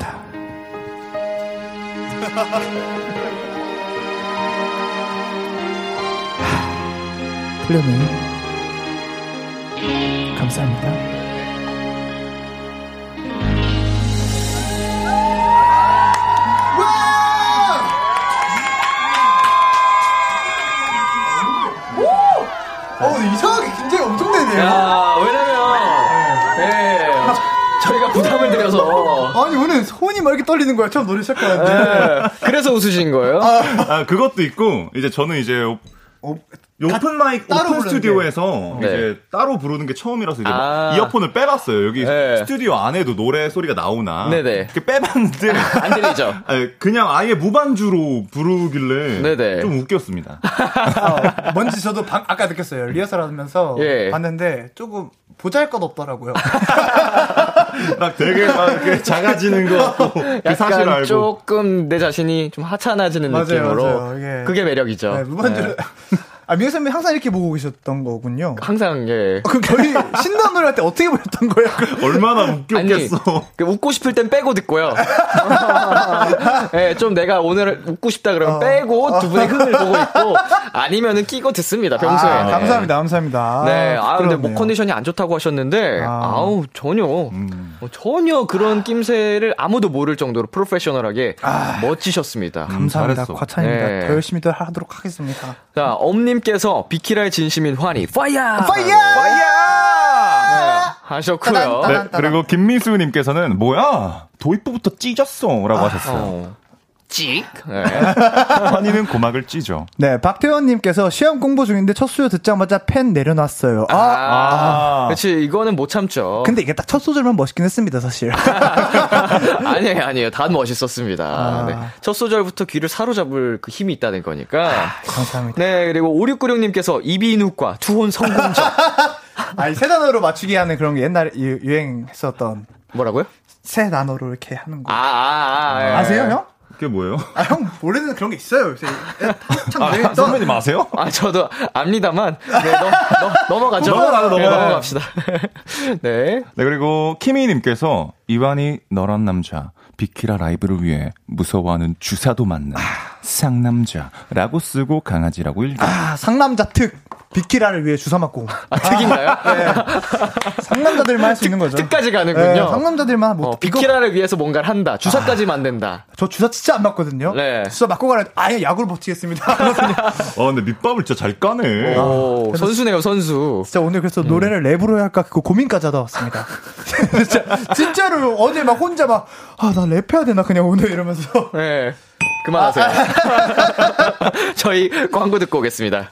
슬프다. 풀렸네요. 감사합니다. 어, 이상하게 긴장이 엄청 되네요. 야, 왜냐면, 예, 저희가 부담을 드려서. 아니, 오늘 손이 막 이렇게 떨리는 거야. 처음 노래 시작하는데. 예, 그래서 웃으신 거예요? 아, 그것도 있고, 이제 저는 이제 어, 오픈 마이크, 따로 오픈. 스튜디오에서 네. 이제 따로 부르는 게 처음이라서 이제 막 아. 이어폰을 빼봤어요. 여기 네. 스튜디오 안에도 노래 소리가 나오나. 네네. 이렇게 빼봤는데. 안 들리죠? 그냥 아예 무반주로 부르길래. 네네. 좀 웃겼습니다. 어, 뭔지 저도 방- 아까 느꼈어요. 리허설 하면서 예. 봤는데 조금 보잘 것 없더라고요. 막 되게 막 이렇게 작아지는 거. 그 사실 약간 알고. 조금 내 자신이 좀 하찮아지는 맞아요, 느낌으로. 맞아요. 그게 매력이죠. 네, 무반주로. 아, 미호 선배 항상 이렇게 보고 계셨던 거군요. 항상, 예. 그럼 저희 신나는 노래 할 때 어떻게 보셨던 거예요? 얼마나 아니, 웃겼겠어. 그 웃고 싶을 땐 빼고 듣고요. 예, 좀 내가 오늘 웃고 싶다 그러면 어. 빼고 두 분의 흥을 보고 있고 아니면은 끼고 듣습니다, 평소에. 아, 감사합니다, 감사합니다. 네, 아, 근데 목 부끄럽네요. 컨디션이 안 좋다고 하셨는데, 아. 아. 우 전혀, 어, 전혀 그런 낌새를 아무도 모를 정도로 프로페셔널하게 멋지셨습니다. 감사합니다. 잘했어. 과찬입니다. 네. 더 열심히 더 하도록 하겠습니다. 자, 엄님께서 비키라에 진심인 환희, 파이어! 파이어! 네, 하셨고요. 네, 그리고 김미수님께서는 뭐야 도입부부터 찢었어라고 하셨어요. 어, 찍? 네. 환희는 고막을 찢어. 네, 박태원님께서 시험 공부 중인데 첫 수요 듣자마자 펜 내려놨어요. 아, 아, 아. 그렇지 이거는 못 참죠. 근데 이게 딱 첫 소절만 멋있긴 했습니다, 사실. 아니에요, 아니에요. 다 멋있었습니다. 아. 네. 첫 소절부터 귀를 사로잡을 그 힘이 있다는 거니까. 감사합니다. 네, 그리고 5696님께서 이비인후과 투혼 성공적. 아니, 세 단어로 맞추기 하는 그런 게 옛날에 유- 유행했었던 뭐라고요? 세 단어로 이렇게 하는 거. 아, 아, 아. 예. 아세요, 형? 그게 뭐예요? 아, 형, 원래는 그런 게 있어요, 요새. 한창 아, 유행했던. 선배님 아세요? 아, 저도 압니다만. 네, 넘, 넘, 넘어가죠. 넘어가요, 네, 넘어가요. 넘어갑시다. 네. 네, 그리고 키미님께서 이완이 너란 남자 비키라 라이브를 위해 무서워하는 주사도 맞는 상남자라고 쓰고 강아지라고 읽어. 아, 상남자 특. 비키라를 위해 주사 맞고. 아, 특인가요? 상남자들만 할 수 있는 거죠. 특까지 가는군요. 네, 상남자들만 뭐 어, 비키라를 위해서 뭔가를 한다. 주사까지 만든다. 저 주사 진짜 안 맞거든요. 네. 주사 맞고 가라. 아예 약으로 버티겠습니다. 어, 근데 밑밥을 진짜 잘 까네. 오, 선수네요, 선수. 진짜 오늘 그래서 노래를 랩으로 해야 할까 그거 고민까지 하다 왔습니다. 진짜 진짜로 어제 막 혼자 막 아 나 랩해야 되나 그냥 오늘 이러면서 네. 그만하세요. 저희 광고 듣고 오겠습니다.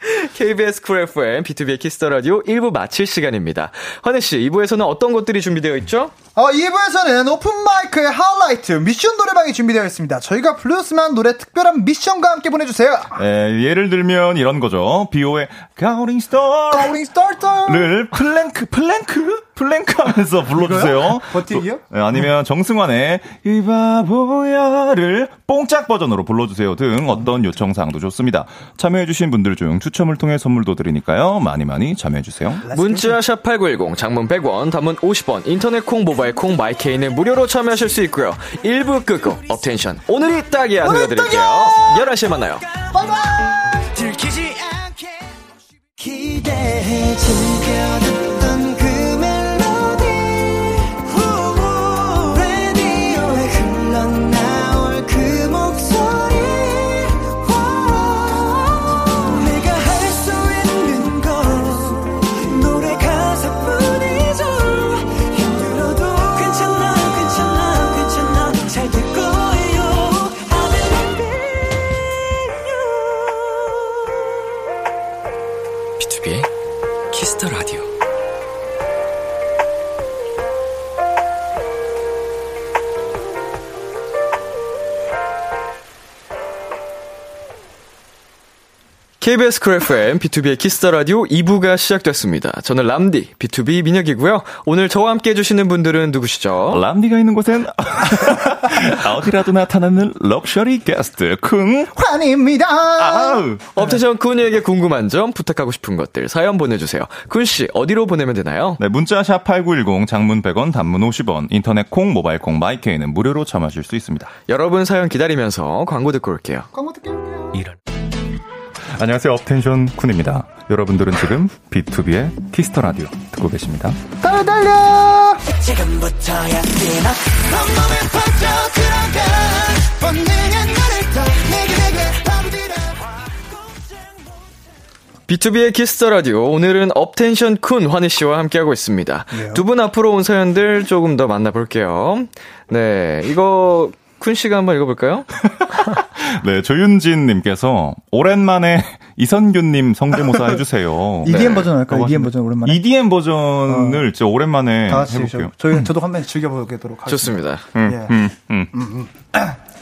KBS Cool FM, B2B의 키스터 라디오 1부 마칠 시간입니다. 환희씨, 2부에서는 어떤 것들이 준비되어 있죠? 어 2부에서는 open mic의 하이라이트 미션 노래방이 준비되어 있습니다. 저희가 부를 만한 노래 특별한 미션과 함께 보내주세요. 예, 예를 들면 이런 거죠. 비오의 가오링 스타를 가오링 스타터 플랭크 플랭크 플랭크 하면서 불러주세요. 버티기요? 또, 예, 아니면 정승환의 이 바보야를 뽕짝 버전으로 불러주세요 등 어떤 요청사항도 좋습니다. 참여해주신 분들 중 추첨을 통해 선물도 드리니까요. 많이 많이 참여해주세요. 문자 샵8910, 장문 100원, 단문 50원, 인터넷 콩, 모바일 콩, 마이케이는 무료로 참여하실 수 있고요. 1부 끝곡 업텐션. 오늘이 딱이야 들려드릴게요. 11시에 만나요. 들키지 않게 기대해 즐겨듣 KBS Cool FM, B2B의 키스터 라디오 2부가 시작됐습니다. 저는 람디, BTOB 민혁이고요. 오늘 저와 함께 해주시는 분들은 누구시죠? 람디가 있는 곳엔 어디라도 나타나는 럭셔리 게스트 쿤. 환입니다. 아우. 업텐션 쿤에게 궁금한 점, 부탁하고 싶은 것들 사연 보내주세요. 쿤씨, 어디로 보내면 되나요? 네, 문자 샵 8910 장문 100원 단문 50원 인터넷 콩 모바일 콩 마이케이는 무료로 참여하실 수 있습니다. 여러분 사연 기다리면서 광고 듣고 올게요. 광고 듣게 올게요. 이런. 안녕하세요. 업텐션 쿤입니다. 여러분들은 지금 B2B의 키스터 라디오 듣고 계십니다. 달려 달려. 지금부터야 뛰어 온몸에 퍼져 들어가 본능은 너를 더 내게 내게 밤들어 B2B의 키스터 라디오 오늘은 업텐션 쿤 환희 씨와 함께하고 있습니다. 네. 두분 앞으로 온 사연들 조금 더 만나볼게요. 네, 이거 쿤 씨가 한번 읽어볼까요? 네, 조윤진님께서 오랜만에 이선균님 성대모사 해주세요. EDM 네. 버전 할까요? EDM 버전 오랜만에. EDM 버전을 진짜 오랜만에 다 같이 해볼게요. 저, 저희 저도 한 번 즐겨보도록 하겠습니다. 좋습니다. 음, 예. 음, 음.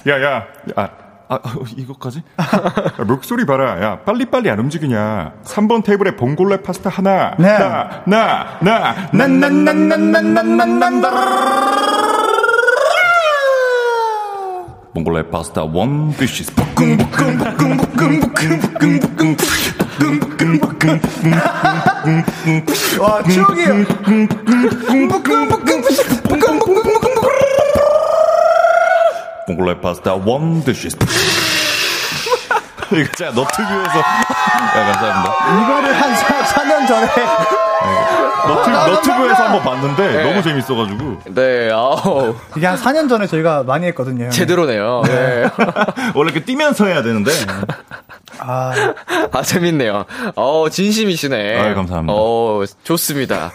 야, 야, 아, 아, 어, 이거까지? 야, 목소리 봐라. 야, 빨리빨리 안 움직이냐. 3번 테이블에 봉골레 파스타 하나. 네. 나, 나, 나, 난, 난, 난, 난, 난, 난, 난, 난, 난. 봉골레 파스타 원 디시스. 볶음, 볶음, 볶음, 볶음, 볶음, 볶음, 볶음, 볶음, 볶음, 볶음. 와 추억이에요. 봉골레 파스타 원 디시스. 이거 제가 너튜브에서. 야, 감사합니다. 이거를 한 4, 년 전에 너튜브, 너튜 브에서 한번 봤는데 너무 재밌어가지고 네, 아우, 이게 한 4년 전에 저희가 많이 했거든요. 제대로네요. 네. 원래 이렇게 뛰면서 해야 되는데 아, 아, 재밌네요. 어, 진심이시네. 아유, 감사합니다. 어, 좋습니다.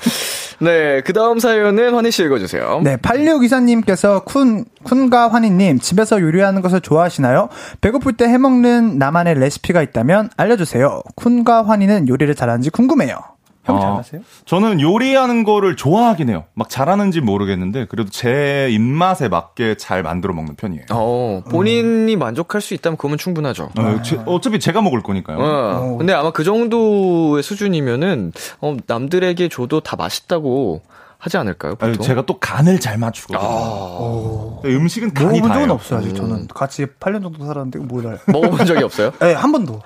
네, 그 다음 사연은 환희 씨 읽어주세요. 네, 8624님께서 쿤, 쿤과 환희님, 집에서 요리하는 것을 좋아하시나요? 배고플 때 해먹는 나만의 레시피가 있다면 알려주세요. 쿤과 환희는 요리를 잘하는지 궁금해요. 형 어, 잘하세요? 저는 요리하는 거를 좋아하긴 해요. 막 잘하는지 모르겠는데 그래도 제 입맛에 맞게 잘 만들어 먹는 편이에요. 어, 본인이 만족할 수 있다면 그러면 충분하죠. 어, 제- 어차피 제가 먹을 거니까요. 어, 근데 아마 그 정도의 수준이면은, 어, 남들에게 줘도 다 맛있다고 하지 않을까요? 아니? 제가 또 간을 잘 맞추거든요. 오. 음식은 간이 먹어본 적은. 없어요, 아직 저는. 같이 8년 정도 살았는데, 몰라요. 먹어본 적이 없어요? 예, 한 번도.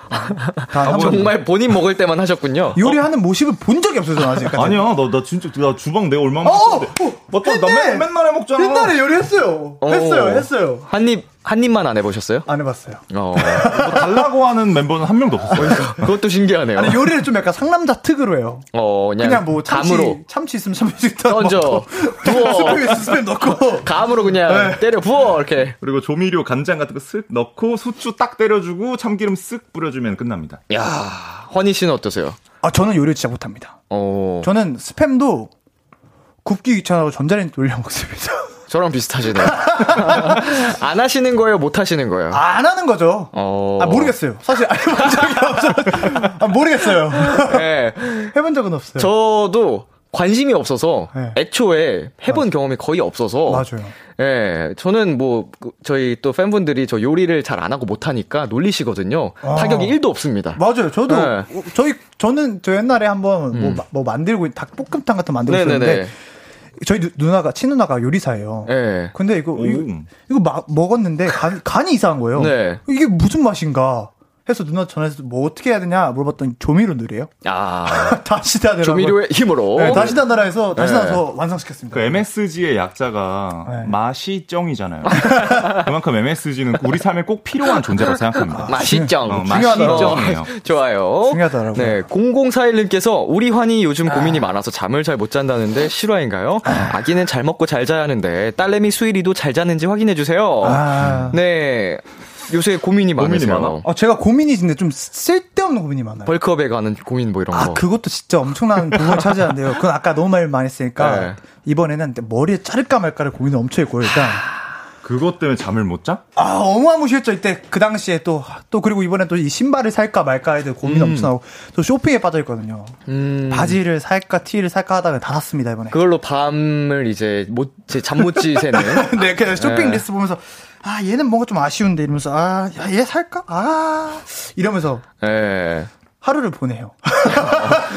단한 번도. 정말 본인 먹을 때만 하셨군요. 요리하는 모습을 본 적이 없어요, 저는 아직까지. 아니야, 나, 나 진짜 나 주방 내 얼마나 어, 먹었는데. 어, 맞다, 나. 맨, 맨날 해 먹잖아. 옛날에 요리했어요. 어. 했어요, 했어요. 한 입, 한 입만 안 해보셨어요? 안 해봤어요. 어, 뭐 달라고 하는 멤버는 한 명도 없었어요. 그것도 신기하네요. 아니, 요리를 좀 약간 상남자 특으로 해요. 어, 그냥, 그냥 뭐 참치, 감으로 참치 있으면 참치 다 던져, 부어, 스팸 있으면 스팸 넣고. 감으로 그냥 네. 때려 부어 이렇게. 그리고 조미료 간장 같은 거 쓱 넣고 수추 딱 때려주고 참기름 쓱 뿌려주면 끝납니다. 야, 허니 씨는 어떠세요? 아, 저는 요리 진짜 못합니다. 어, 저는 스팸도 굽기 귀찮아서 전자레인지 돌려 먹습니다. 저랑 비슷하시네요. 안 하시는 거예요, 못 하시는 거예요? 안 하는 거죠. 어. 아, 모르겠어요. 사실 해본 적이 없어요. 아, 모르겠어요. 네. 해본 적은 없어요. 저도 관심이 없어서 네. 애초에 해본 경험이 거의 없어서 맞아요. 예, 저는 뭐 그, 저희 또 팬분들이 저 요리를 잘 안 하고 못 하니까 놀리시거든요. 아. 타격이 1도 없습니다. 맞아요. 저도 네. 어, 저희 저는 저 옛날에 한번 뭐, 음. 마- 뭐 만들고 닭볶음탕 같은 거 만들었었는데 네네네. 저희 누, 누나가 친누나가 요리사예요. 예. 근데 이거 오. 이거, 이거 마- 먹었는데 간, 간이 이상한 거예요. 네. 이게 무슨 맛인가 해서 누나 전화해서 뭐 어떻게 해야 되냐 물어봤더니 조미료 넣으래요. 아, 다시 다더라고요. 조미료의 힘으로. 네, 다시 다더라 해서 다시 네. 나서 완성시켰습니다. 그 MSG의 약자가 네. 맛이 쩡이잖아요. 그만큼 MSG는 우리 삶에 꼭 필요한 존재라고 생각합니다. 맛있죠. 어, 맛이 중요하더라고요. 쩡이에요. 좋아요. 중요하더라고요. 네, 0041님께서 우리 환이 요즘 고민이 많아서 잠을 잘 못 잔다는데 실화인가요? 아기는 잘 먹고 잘 자야 하는데 딸내미 수일이도 잘 자는지 확인해 주세요. 아. 네, 요새 고민이 고민이 많으세요. 많아. 어, 제가 고민이 있는데 좀 쓸데없는 고민이 많아요. 벌크업에 가는 고민 뭐 이런 아, 거. 그것도 진짜 엄청난 부분을 차지하는데요. 그건 아까 너무 말 많이 했으니까 네. 이번에는 머리에 자를까 말까를 고민을 엄청 했고요. 일단 그것 때문에 잠을 못 자? 아, 어마무시했죠. 이때 그 당시에 또, 또 그리고 이번에 또 이 신발을 살까 말까 해도 고민 음. 엄청 하고 또 쇼핑에 빠져 있거든요. 음. 바지를 살까 티를 살까 하다가 다 샀습니다, 이번에. 그걸로 밤을 이제 못, 잠 못 지새는. 네, 그냥 쇼핑 네. 리스트 보면서 아, 얘는 뭔가 좀 아쉬운데 이러면서 아, 야, 얘 살까? 아, 이러면서 예. 하루를 보내요.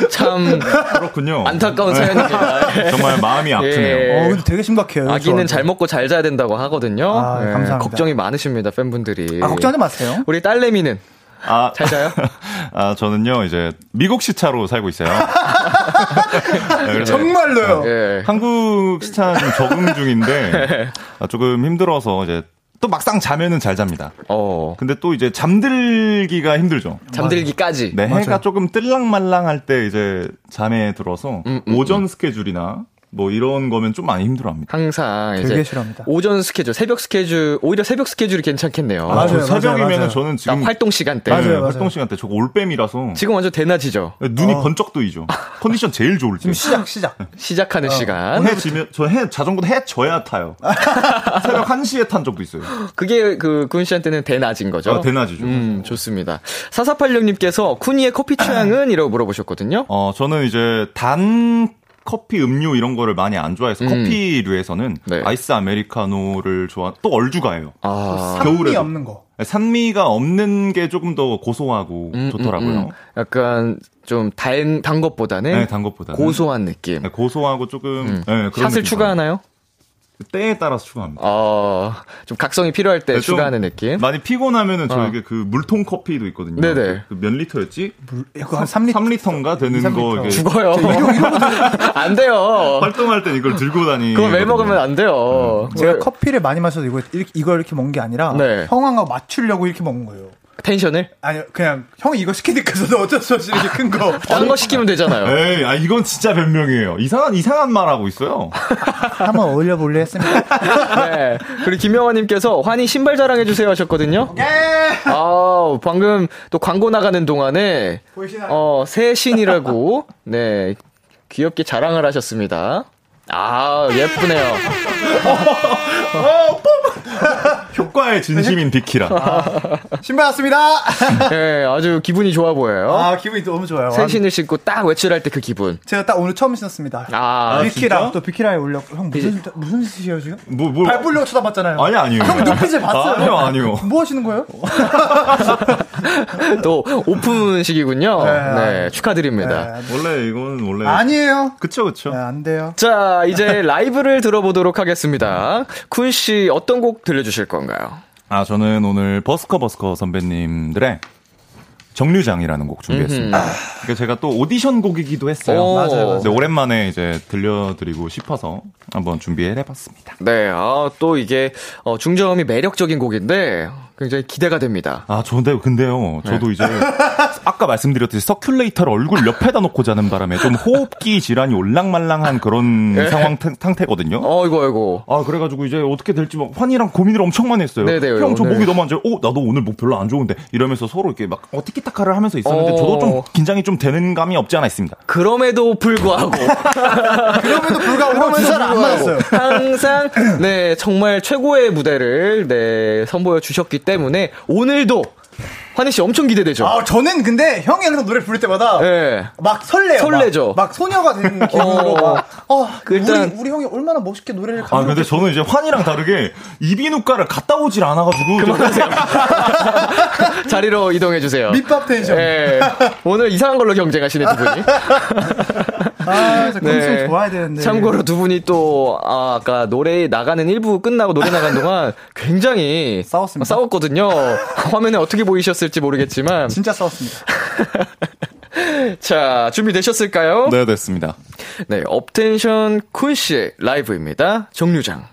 참 그렇군요. 안타까운 사연입니다. 정말 마음이 아프네요. 예. 어, 근데 되게 심각해요. 아기는. 잘 먹고 잘 자야 된다고 하거든요. 아, 예, 감사합니다. 걱정이 많으십니다, 팬분들이. 아, 걱정하지 마세요. 우리 딸내미는 아, 잘 자요? 아, 저는요, 이제, 미국 시차로 살고 있어요. 네, 정말로요. 예. 한국 시차 좀 적응 중인데, 아, 조금 힘들어서 이제, 또 막상 자면은 잘 잡니다. 어. 근데 또 이제 잠들기가 힘들죠. 잠들기까지. 네, 해가 맞아요. 조금 뜰랑말랑할 때 이제 잠에 들어서 음, 음, 오전 스케줄이나 뭐 이런 거면 좀 많이 힘들어합니다. 항상 되게 이제 싫어합니다. 오전 스케줄, 새벽 스케줄, 오히려 새벽 스케줄이 괜찮겠네요. 맞아요, 저 맞아요, 새벽이면은 맞아요. 저는 지금 딱 활동 시간대. 네, 맞아요, 맞아요. 활동 시간 때 저거 올빼미라서 지금 완전 대낮이죠. 눈이 번쩍 뜨이죠. 컨디션 제일 좋을 때. 지금 시작, 시작. 시작하는 시간. 해 지면 저 해 자전거도 해 져야 타요. 새벽 1 시에 탄 적도 있어요. 그게 그군 씨한테는 대낮인 거죠. 아, 대낮이죠. 음, 좋습니다. 4486님께서 쿠니의 커피 취향은? 이라고 물어보셨거든요. 어, 저는 이제 단 커피 음료 이런 거를 많이 안 좋아해서 음. 커피류에서는 네. 아이스 아메리카노를 좋아 또 얼주가예요. 아, 산미 겨울에도. 없는 거. 산미가 없는 게 조금 더 고소하고 음, 좋더라고요. 음, 음. 약간 좀 단, 단 것보다는 네, 단 것보다 고소한 느낌. 고소하고 조금 음. 네, 그런 샷을 느낌 추가하나요? 때에 따라서 추가합니다. 어, 좀 각성이 필요할 때 네, 좀 추가하는 느낌. 많이 피곤하면은 어. 저에게 그 물통 커피도 있거든요. 네네. 그 몇 리터였지? 이거 한 3리터. 3리터인가 되는 2, 3거 리터. 이게 죽어요. 안 돼요. 활동할 땐 이걸 들고 다니. 그거 매 먹으면 안 돼요. 제가 왜- 커피를 많이 마셔서 이거, 이렇게, 이걸 이렇게 먹은 게 아니라 네. 형하고 맞추려고 이렇게 먹은 거예요. 텐션을? 아니 그냥 형이 이거 시키니까 저도 어쩔 수 없이 이렇게 큰 거. 다른 거 시키면 되잖아요. 에이, 아 이건 진짜 변명이에요. 이상한 이상한 말 하고 있어요. 한번 어울려 볼래 했습니다. 네. 그리고 김영화님께서 환희 신발 자랑해 주세요 하셨거든요. 예. 아 방금 또 광고 나가는 동안에 보이시나요? 어, 새 신이라고 네 귀엽게 자랑을 하셨습니다. 아 예쁘네요. 효과 의 진심인 비키라. 신발 왔습니다. 네, 아주 기분이 좋아 보여요. 아 기분이 너무 좋아요. 새 신을 신고 딱 외출할 때 그 기분. 제가 딱 오늘 처음 신었습니다. 아, 비키라 진짜? 또 비키라에 올렸고 형 무슨 무슨 짓이에요 지금? 뭐 뭐. 밟으려고 쳐다봤잖아요. 아니 아니요. 형 눈빛을 봤어요. 아니요 아니요. 뭐 하시는 거예요? 또 오픈식이군요. 네. 네, 축하드립니다. 네. 원래 이건 원래 아니에요. 그쵸 그쵸. 네, 안 돼요. 자, 이제 라이브를 들어보도록 하겠습니다. 쿤 씨 어떤 곡 들려주실 건가요? 아 저는 오늘 버스커 버스커 선배님들의 정류장이라는 곡 준비했습니다. 이게 제가 또 오디션 곡이기도 했어요. 오. 맞아요, 맞아요. 근데 오랜만에 이제 들려드리고 싶어서 한번 준비해봤습니다. 네, 아, 또 이게 어, 중저음이 매력적인 곡인데 굉장히 기대가 됩니다. 아, 저데 근데요. 저도 네. 이제 아까 말씀드렸듯이 서큘레이터를 얼굴 옆에다 놓고 자는 바람에 좀 호흡기 질환이 올랑말랑한 그런 네. 상황 태- 상태거든요. 어이구, 어이구. 아, 그래 가지고 이제 어떻게 될지 막 환희랑 고민을 엄청 많이 했어요. 네네, 형, 저 오늘. 목이 너무 안 좋아요. 어, 나도 오늘 목 별로 안 좋은데. 이러면서 서로 이렇게 막, 어, 티키타카를 하면서 있었는데, 어. 저도 좀 긴장이 좀 되는 감이 없지 않아 있습니다. 그럼에도 불구하고. 그럼에도 불구하고 두 사람 안 맞았어요. 항상, 네, 정말 최고의 무대를, 네, 선보여 주셨기 때문에, 오늘도, 환희 씨 엄청 기대되죠? 아 저는 근데 형이 항상 노래 부를 때마다 네. 막 설레요. 설레죠. 막, 막 소녀가 되는 기분으로 어. 막 어, 일단- 우리, 우리 형이 얼마나 멋있게 노래를 아. 근데 저는 이제 환희랑 다르게 이비인후과를 갔다 오질 않아 가지고. 그만하세요. 자리로 이동해 주세요. 밑밥 텐션. 네. 오늘 이상한 걸로 경쟁하시네, 두 분이. 아, 진짜 컨디션 좋아야 되는데. 네. 참고로 두 분이 또, 아, 아까 노래 나가는 일부 끝나고 노래 나간 동안 굉장히 싸웠습니다. 싸웠거든요. 화면에 어떻게 보이셨을지 모르겠지만. 진짜 싸웠습니다. 자, 준비되셨을까요? 네, 됐습니다. 네, 업텐션 쿤 씨의 라이브입니다. 정류장.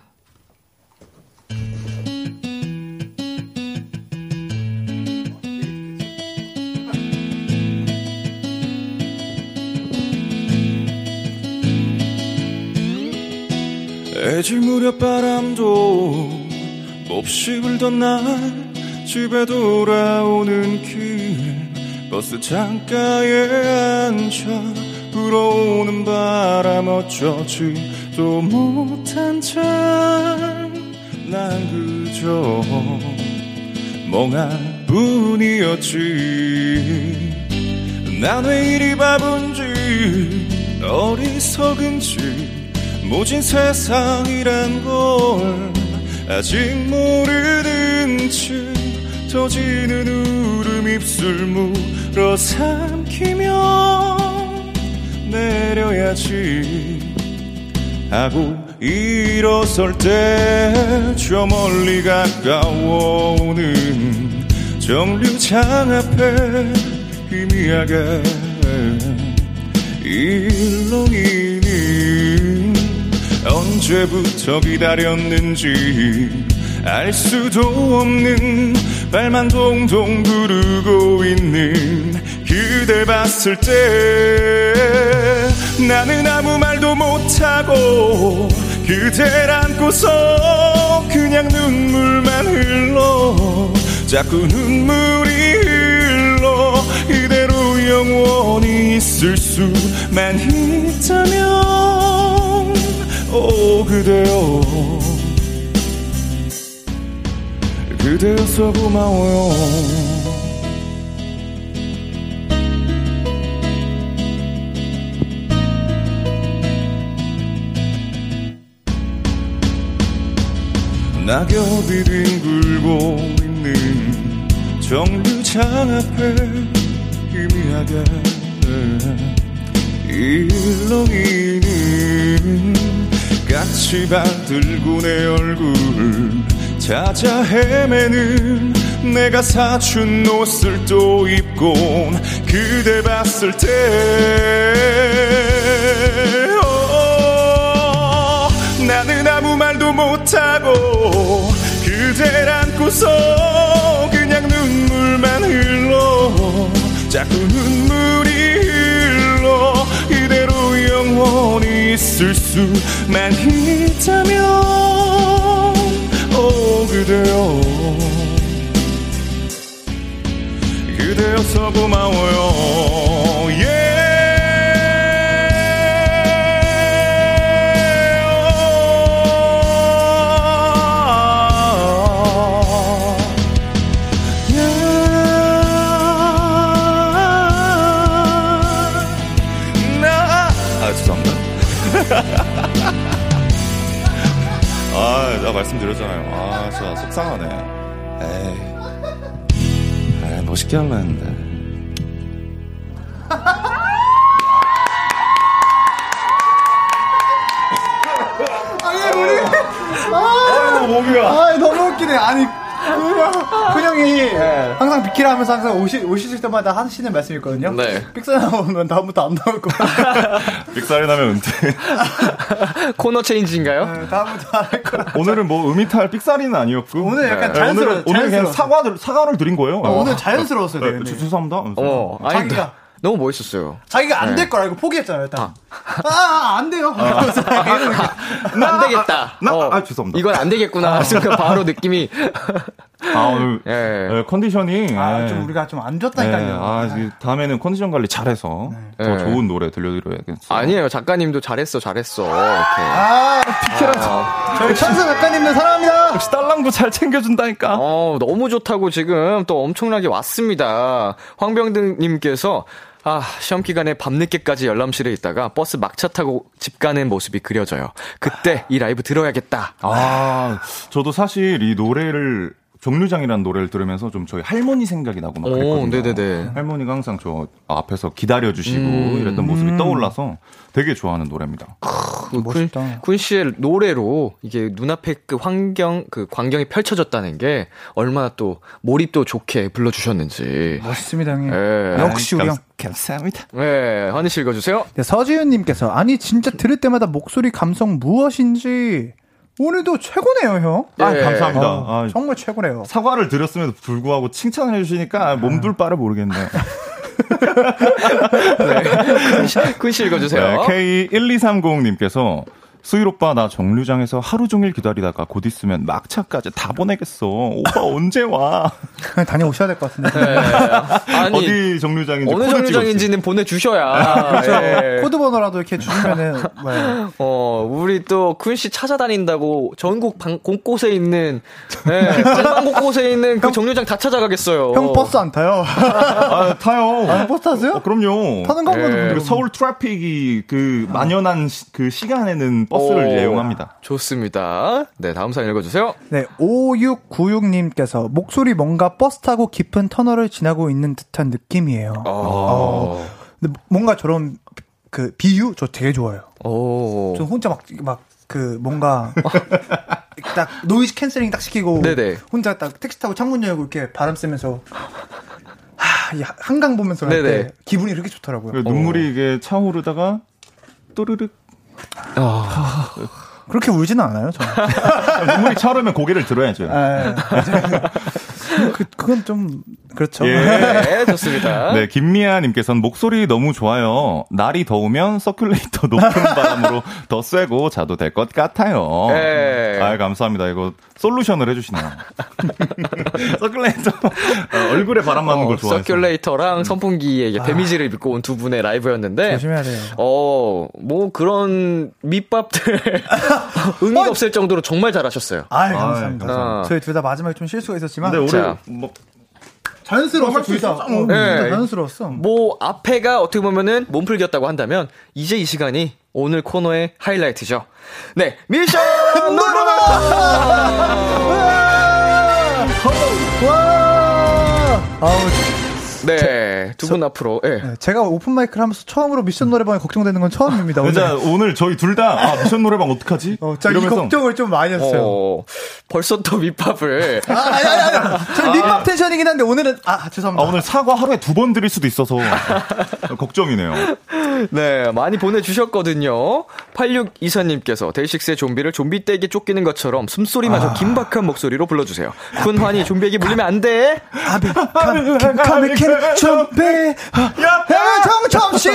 애질 무렵 바람도 몹시 불던 날 집에 돌아오는 길. 버스 창가에 앉아 불어오는 바람 어쩌지도 못한 채난 그저 멍한 뿐이었지. 난 왜 이리 바본지 어리석은지 모진 세상이란 걸 아직 모르는 채 터지는 울음 입술 물어 삼키며 내려야지. 하고 일어설 때 저 멀리 가까워오는 정류장 앞에 희미하게 일렁이는 언제부터 기다렸는지 알 수도 없는 발만 동동 구르고 있는 그댈 봤을 때 나는 아무 말도 못하고 그댈 안고서 그냥 눈물만 흘러 자꾸 눈물이 흘러 이대로 영원히 있을 수만 있다면 오 그대여. 그대여서 고마워요. 낙엽이 뒹굴고 있는 정류장 앞에 희미하게 일렁이는 까치발 들고 내 얼굴 찾아 헤매는 내가 사준 옷을 또 입고 그대 봤을 때. 어, 나는 아무 말도 못하고 그댈 안고서 그냥 눈물만 흘러 자꾸 눈물이 영원히 있을 수만 있다면 오 그대여. 그대여서 고마워요 말씀드렸잖아요. 아, 진짜 속상하네. 에이. 아, 멋있게 하려 했는데. 아니 우리 아. 아 너무 웃기네. 아니 근형, 이 항상 비키라 하면서 항상 오시, 오실 때마다 하시는 말씀이 있거든요. 네. 픽사 나오면 다음부터 안 나올 거야. 빅살이 나면 은퇴. 코너 체인지인가요? 네, 다음부터 안 할 거야. 오늘은 뭐 음이탈 삑사리는 아니었고. 오늘 약간 네, 자연스러워- 오늘은, 오늘 그냥 자연스러워. 사과를, 사과를 드린 거예요. 어, 오늘 자연스러웠어요, 네. 저- 죄송합니다. 어, 아니, 자기가- 너무 멋있었어요. 자기가 안될 네. 걸 알고 포기했잖아요, 일단. 아, 안 돼요. 그러면서 안 되겠다. 나- 어, 아, 죄송합니다. 이건 안 되겠구나. 순간 바로 느낌이. 아, 오늘 예. 네, 컨디션이. 아, 예. 좀 우리가 좀안 네, 좋다니까요. 아, 이제 다음에는 컨디션 관리 잘해서 더 네. 좋은 노래 들려드려야겠어요. 아니에요. 작가님도 잘했어, 잘했어. 이렇게. 아, 비키라. 저희 천사 작가님들 사랑합니다. 역시 딸랑도 잘 챙겨준다니까. 어, 너무 좋다고 지금 또 엄청나게 왔습니다. 황병등 님께서 아, 시험 기간에 밤늦게까지 열람실에 있다가 버스 막차 타고 집 가는 모습이 그려져요. 그때 이 라이브 들어야겠다. 아, 저도 사실 이 노래를 정류장이라는 노래를 들으면서 좀 저희 할머니 생각이 나고 막 오, 그랬거든요. 네네네. 할머니가 항상 저 앞에서 기다려주시고 음. 이랬던 모습이 떠올라서 되게 좋아하는 노래입니다. 멋있다. 군, 군 씨의 노래로 이게 눈앞에 그 환경, 그 광경이 펼쳐졌다는 게 얼마나 또 몰입도 좋게 불러주셨는지. 멋있습니다, 형님. 예. 역시 우리 형. 감사합니다. 예, 환희 씨 읽어주세요. 네, 서지윤님께서 아니 진짜 들을 때마다 목소리 감성 무엇인지 오늘도 최고네요, 형. 아, 예. 감사합니다. 어, 아, 정말 최고네요. 사과를 드렸음에도 불구하고 칭찬을 해주시니까 몸둘 바를 모르겠네. 쿤씨 읽어주세요. 네, K1230님께서 수일 오빠 나 정류장에서 하루 종일 기다리다가 곧 있으면 막차까지 다 보내겠어. 오빠 언제 와? 그냥 다녀오셔야 될 것 같은데. 네. 아니 어디 정류장인지 어느 정류장인지는 보내 주셔야. 그렇죠. 예. 코드 번호라도 이렇게 주시면은 뭐, 어, 우리 또, 쿤 씨 찾아다닌다고 전국 방, 곳곳에 있는, 예, 방방 곳곳에 있는 그 정류장 다 찾아가겠어요. 형 버스 안 타요? 아, 타요. 아, 버스 타세요? 어, 그럼요. 타는 거 한번 예. 그리고 서울 traffic이 그 만연한 시- 그 시간에는 버스를 오, 이용합니다. 좋습니다. 네, 다음 사연 읽어주세요. 네, 5696님께서 목소리 뭔가 버스 타고 깊은 터널을 지나고 있는 듯한 느낌이에요. 어. 근데 뭔가 저런 그 비유 저 되게 좋아요. 오. 저 혼자 막 막 그 뭔가 딱 noise canceling 딱 시키고 네네. 혼자 딱 택시 타고 창문 열고 이렇게 바람 쐬면서 하, 이 한강 보면서 할. 때 기분이 그렇게 좋더라고요. 그 눈물이 이게 차오르다가 또르륵 아, 그렇게 울지는 않아요, 저는. 눈물이 차오르면 고개를 들어야죠. 아, 그, 그건 좀 그렇죠. 예. 네, 좋습니다. 네, 김미아님께서는 목소리 너무 좋아요. 날이 더우면 서큘레이터 높은 바람으로 더 쐬고 자도 될 것 같아요. 네. 아, 감사합니다. 이거 솔루션을 해주시네요. 서큘레이터 어, 얼굴에 바람 맞는 걸 좋아해서. 서큘레이터랑 선풍기에 이게 데미지를 입고 온 두 분의 라이브였는데. 조심해야 돼요. 어, 뭐 그런 밑밥들 의미가 없을 정도로 정말 잘하셨어요. 아이, 감사합니다. 감사합니다. 저희 둘 다 마지막에 좀 실수가 있었지만 뭐 자연스러웠어, 둘 다. 어, 둘다 네. 자연스러웠어. 뭐 앞에가 어떻게 보면은 몸풀기였다고 한다면 이제 이 시간이 오늘 코너의 하이라이트죠. 네, 미션 와! 아우, 네, 두 분 앞으로. 예. 네, 제가 오픈 마이크를 하면서 처음으로 미션 노래방에 걱정되는 건 처음입니다. 오늘. 진짜 오늘 저희 둘 다 아, 미션 노래방 어떡하지? 어, 자, 이 걱정을 좀 많이 했어요. 어, 벌써 또 밑밥을. 아, 아니, 아니, 아니. 저 밑밥 텐션이긴 한데 오늘은, 아, 아, 죄송합니다. 오늘 사과 하루에 두 번 드릴 수도 있어서 걱정이네요. 네, 많이 보내 주셨거든요. 8624님께서 데이식스의 좀비를 좀비 떼에게 쫓기는 것처럼 숨소리마저 긴박한 목소리로 불러 주세요. 쿤환이 좀비에게 물리면 안 돼! 아베, 캄, 캄, 카메, 캔, 점베, 정점씨!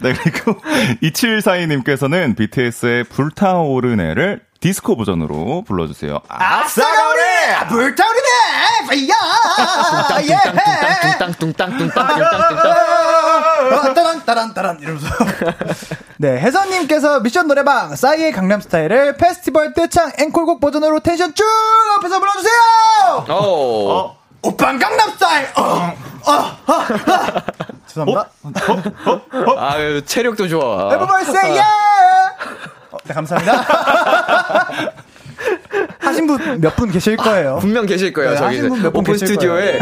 네, 그리고 2742님께서는 BTS의 불타오르네를 디스코 버전으로 불러주세요. 아, 아싸가오네! 불타오르네! Fire! 예! 뚱땅, 뚱땅, 뚱땅, 뚱땅, 뚱땅. 아, 따란, 따란, 따란, 이러면서. 네, 혜선님께서 미션 노래방, 싸이의 강남 스타일을 페스티벌 떼창 앵콜곡 버전으로 텐션 쭉 up해서 불러주세요! 어. 오빤 강남 스타일! 어, 어, 어, 어. 죄송합니다. 아유, 체력도 좋아. Everybody say yeah! 어, 네, 감사합니다. 하신 분 몇 분 계실 거예요. 분명 계실 거예요, 네, 저기. 하신 분몇분 오픈 계실 스튜디오에. 예!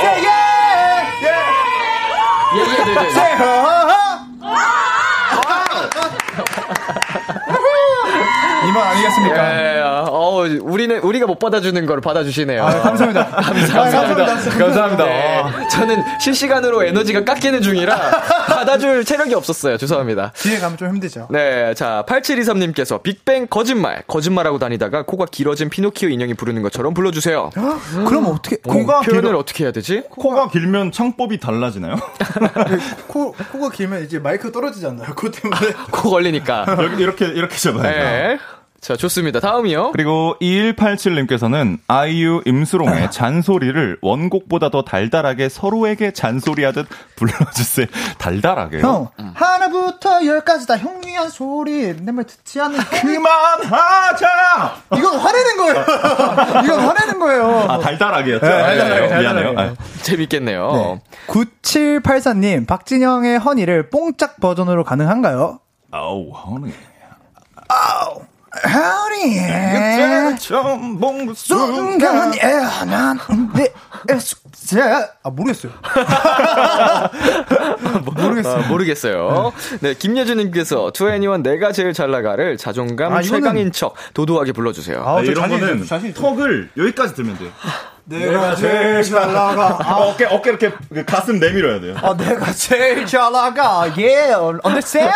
Say yeah! 예, 예, 네, 네. Say ho! 이만 아니겠습니까? 예, 어, 우리는, 우리가 못 받아주는 걸 받아주시네요. 아, 감사합니다. 감사합니다. 감사합니다. 감사합니다. 네, 저는 실시간으로 에너지가 깎이는 중이라 받아줄 체력이 없었어요. 죄송합니다. 뒤에 가면 좀 힘들죠. 네, 자, 8723님께서 빅뱅 거짓말, 거짓말하고 다니다가 코가 길어진 피노키오 인형이 부르는 것처럼 불러주세요. 그럼 어떻게, 코가 표현을 길어- 어떻게 해야 되지? 코가 길면 창법이 달라지나요? 코, 코가 길면 이제 마이크 떨어지지 않나요? 코 때문에. 코 걸리니까. 여기 이렇게 이렇게 잡아요. 네. 자, 좋습니다. 다음이요. 그리고 2187님께서는 아이유 임수롱의 잔소리를 원곡보다 더 달달하게 서로에게 잔소리하듯 불러주세요. 달달하게요? 형, 하나부터 열까지 다형 위한 소리. 내 말 듣지 않는 그만하자! 이건 화내는 거예요. 이건 화내는 거예요. 아, 달달하게였죠? 네, 달달하게, 네, 미안해요. 달달하게. 재밌겠네요. 네. 9784님, 박진영의 허니를 뽕짝 버전으로 가능한가요? 아우, 허니. 처음 본 순간에 난내 숙제. 아, 모르겠어요. 모르겠어요. 아, 모르겠어요. 네, 김예준님께서 투애니원 내가 제일 잘 나가를 자존감 아, 이거는- 최강인 척 도도하게 불러주세요. 아, 저 이런 거는. 턱을 여기까지 들면 돼요. 내가 제일 잘 나가. 아, 어깨, 어깨 이렇게 그 가슴 내밀어야 돼요. 아, 내가 제일 잘 나가. Yeah, understand?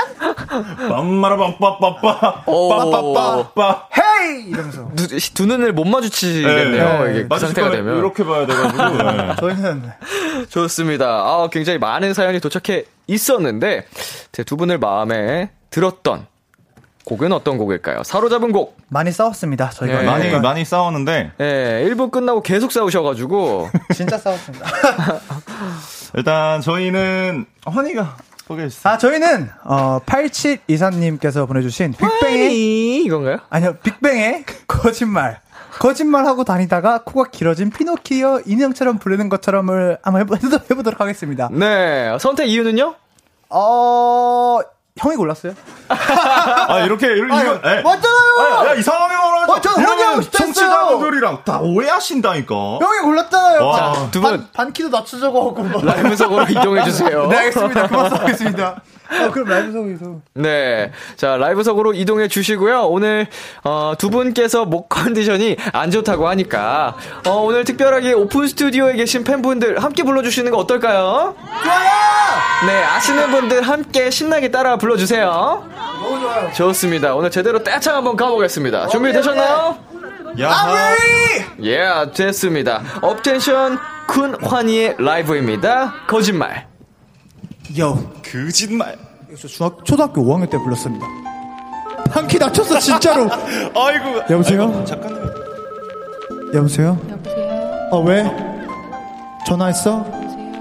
빰마라빰빠빠빠. 오. 빠빠빠빠. Hey! 이러면서. 두, 두 눈을 못 마주치겠네요. 네. 이게 그 상태가 되면. 이렇게 봐야 돼가지고. 네. 저희는 좋습니다. 아, 굉장히 많은 사연이 도착해 있었는데 제 두 분을 마음에 들었던 곡은 어떤 곡일까요? 사로잡은 곡. 많이 싸웠습니다. 저희가 네. 많이 그러니까 많이 싸웠는데 예, 1부 끝나고 계속 싸우셔가지고. 진짜 싸웠습니다. 일단 저희는 허니가 소개해 주세요. 아 저희는 어 8724님께서 보내주신 빅뱅의 이 이건가요? 아니요 빅뱅의 거짓말. 거짓말하고 다니다가 코가 길어진 피노키오 인형처럼 부르는 것처럼을 한번 해보, 해보도록 하겠습니다. 네. 선택 이유는요? 어 형이 골랐어요? 아 이렇게 이런 이거 에. 맞잖아요. 아, 야, 이상하게 말하면 어, 허니하고 싶다 했어요. 청취자분들이랑 다 오해하신다니까. 형이 골랐잖아요. 와. 자, 두 분. 반, 반 키도 낮추자고 하고 막. 라이브석으로 이동해 주세요. 네 알겠습니다. 그만 싸겠습니다. 어, 그럼 라이브석에서. 네. 자, 라이브석으로 이동해 주시고요. 오늘, 어, 두 분께서 목 컨디션이 안 좋다고 하니까, 어, 오늘 특별하게 오픈 스튜디오에 계신 팬분들 함께 불러주시는 거 어떨까요? 좋아요. 네, 아시는 분들 함께 신나게 따라 불러주세요. 너무 좋아요. 좋습니다. 오늘 제대로 떼창 한번 가보겠습니다. 준비되셨나요? 야, 예, 됐습니다. 업텐션 쿤 환희의 라이브입니다. 거짓말. 요. 거짓말. 저 중학 초등학교 5학년 때 불렀습니다. 한키 낮췄어 진짜로. 아이고. 여보세요? 아이고, 잠깐만. 여보세요? 여보세요? 어 왜? 전화했어?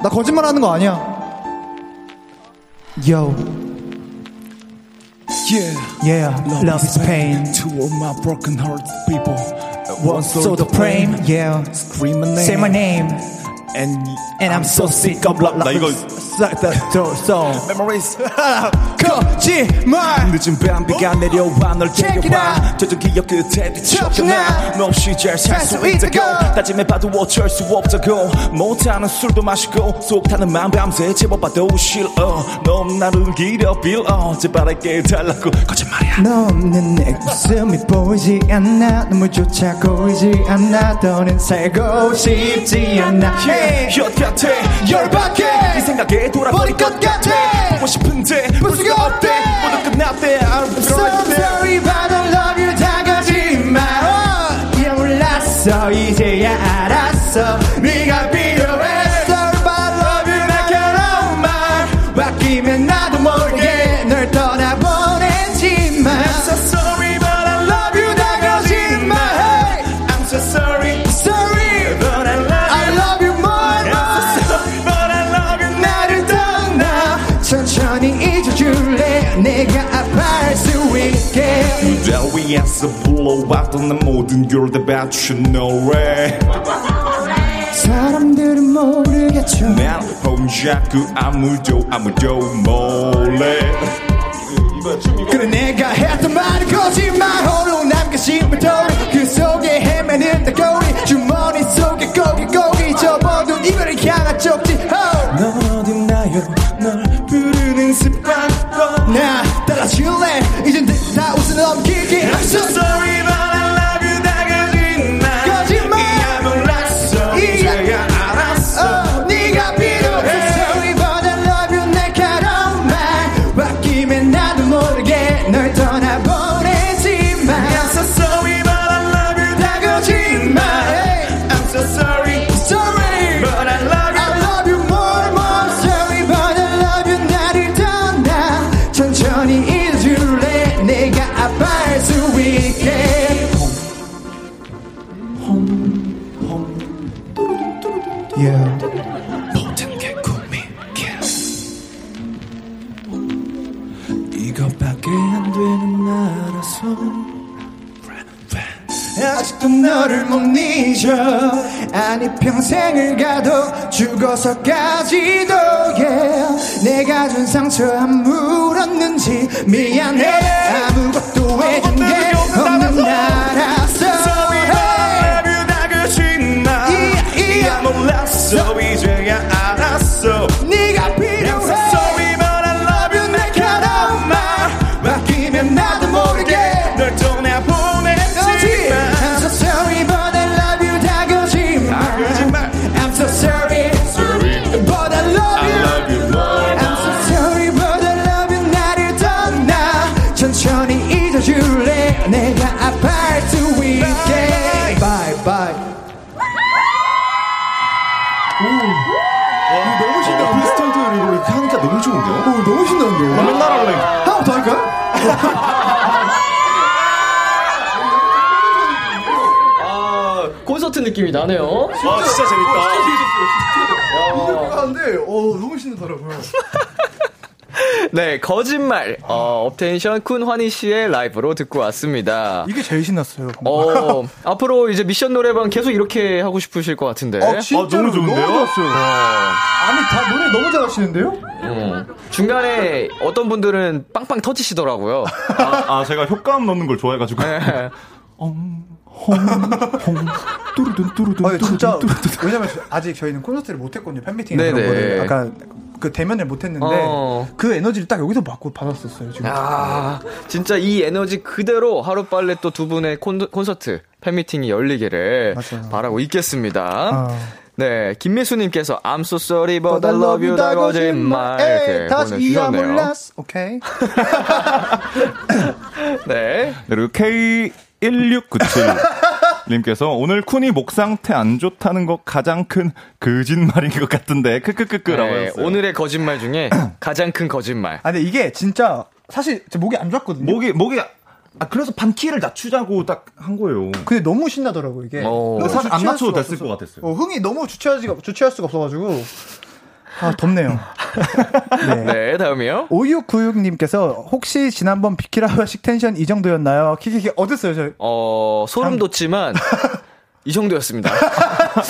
나 거짓말 하는 거 아니야. Yo. Yeah, Yeah. Love is pain. to all my broken hearted people. One so the frame. Yeah. Scream my name. Say my name. And, And I'm so sick of love. 나 이거 the door song. memories. 거짓말. 늦은 밤비가 내려와 널 데려와. 젖은 기억 끝에. 뒤쫓겨나 너 없이 잘살수 살수 있다고 있다고. 다짐해 봐도 어쩔 수 없다고 못하는 술도 마시고 속 타는 맘 밤새 제법봐도 싫어 넌 나를 기려 빌어 제발 알게 해달라고 거짓말이야 너 없는 내 웃음이 보이지 않아 눈물조차 고이지 않아 더는 살고 싶지 않아 yeah, 곁곁에 열받게. 네 생각에 돌아버릴 것 같아. 보고 싶은데 볼 수가 없대 모두 끝났대. I'm So sorry but I love you 다가지마. 이런 몰랐어 이제 위에서 불러왔던 내 모든 걸다 바친 노래 사람들은 모르겠죠. 난 혼자 그 아무도 아무도 몰래. 그래 내가 했던 말은 거짓말 홀로 남겨 심은 돌이 그 속에 헤매는 닭고리. 주머니 속에 고기 고기. 접어둔 이별을 향한 쪽지. oh. 넌 어딨나요. 널 부르는 습관 나 따라줄래 I'm so sorry 너를 못 잊어. 아니 평생을 가도 죽어서까지도 yeah. 내가 준 상처 안 물었는지 미안해. 아무것도 해준 게 없는 나라서 몰랐어 이제야 아, 콘서트 느낌이 나네요. 아, 진짜 재밌다. 하는데, 어, 너무 신나더라고요. 네, 거짓말. 어, 업텐션 쿤 환희 씨의 라이브로 듣고 왔습니다. 이게 제일 신났어요. 어, 앞으로 이제 미션 노래방 계속 이렇게 하고 싶으실 것 같은데. 어, 진짜로 너무 좋은데요? 너무 좋았어요. 아니, 다 노래 너무 잘하시는데요? 음. 중간에 어떤 분들은 빵빵 터지시더라고요. 아, 아, 제가 효과음 넣는 걸 좋아해가지고. 네. 뚜루둔 뚜루둔. 아, 진짜 왜냐면 저- 아직 저희는 콘서트를 못 했거든요. 팬미팅 네네. 그런 거를 아까 그 대면을 못 했는데 어. 그 에너지를 딱 여기서 받고 받았었어요. 지금. 아, 진짜 이 에너지 그대로 하루빨래 또두 분의 콘, 콘서트, 팬미팅이 열리기를 맞아요. 바라고 있겠습니다. 아. 네, 김미수님께서 I'm so sorry but I love you 다 거짓말 이렇게 보내주셨네요. 오케이. 네. 그리고 K1697 님께서 오늘 쿤이 목 상태 안 좋다는 거 가장 큰 거짓말인 것 같은데 크크크크라고 네, 했어요. 오늘의 거짓말 중에 가장 큰 거짓말. 아 근데 이게 진짜 사실 제 목이 안 좋았거든요. 목이 목이 아 그래서 반 키를 낮추자고 딱 한 거예요. 근데 너무 신나더라고 이게. 어. 사실 안 주체할 낮춰도 수가 됐을 없어서. 것 같았어요. 어, 흥이 너무 주체하지가 주체할 수가 없어가지고 아 덥네요. 네. 네, 다음이요. 5696님께서 혹시 지난번 비키라식 텐션 이 정도였나요? 키키키 어땠어요 저? 어, 소름 돋지만 이 정도였습니다. 아,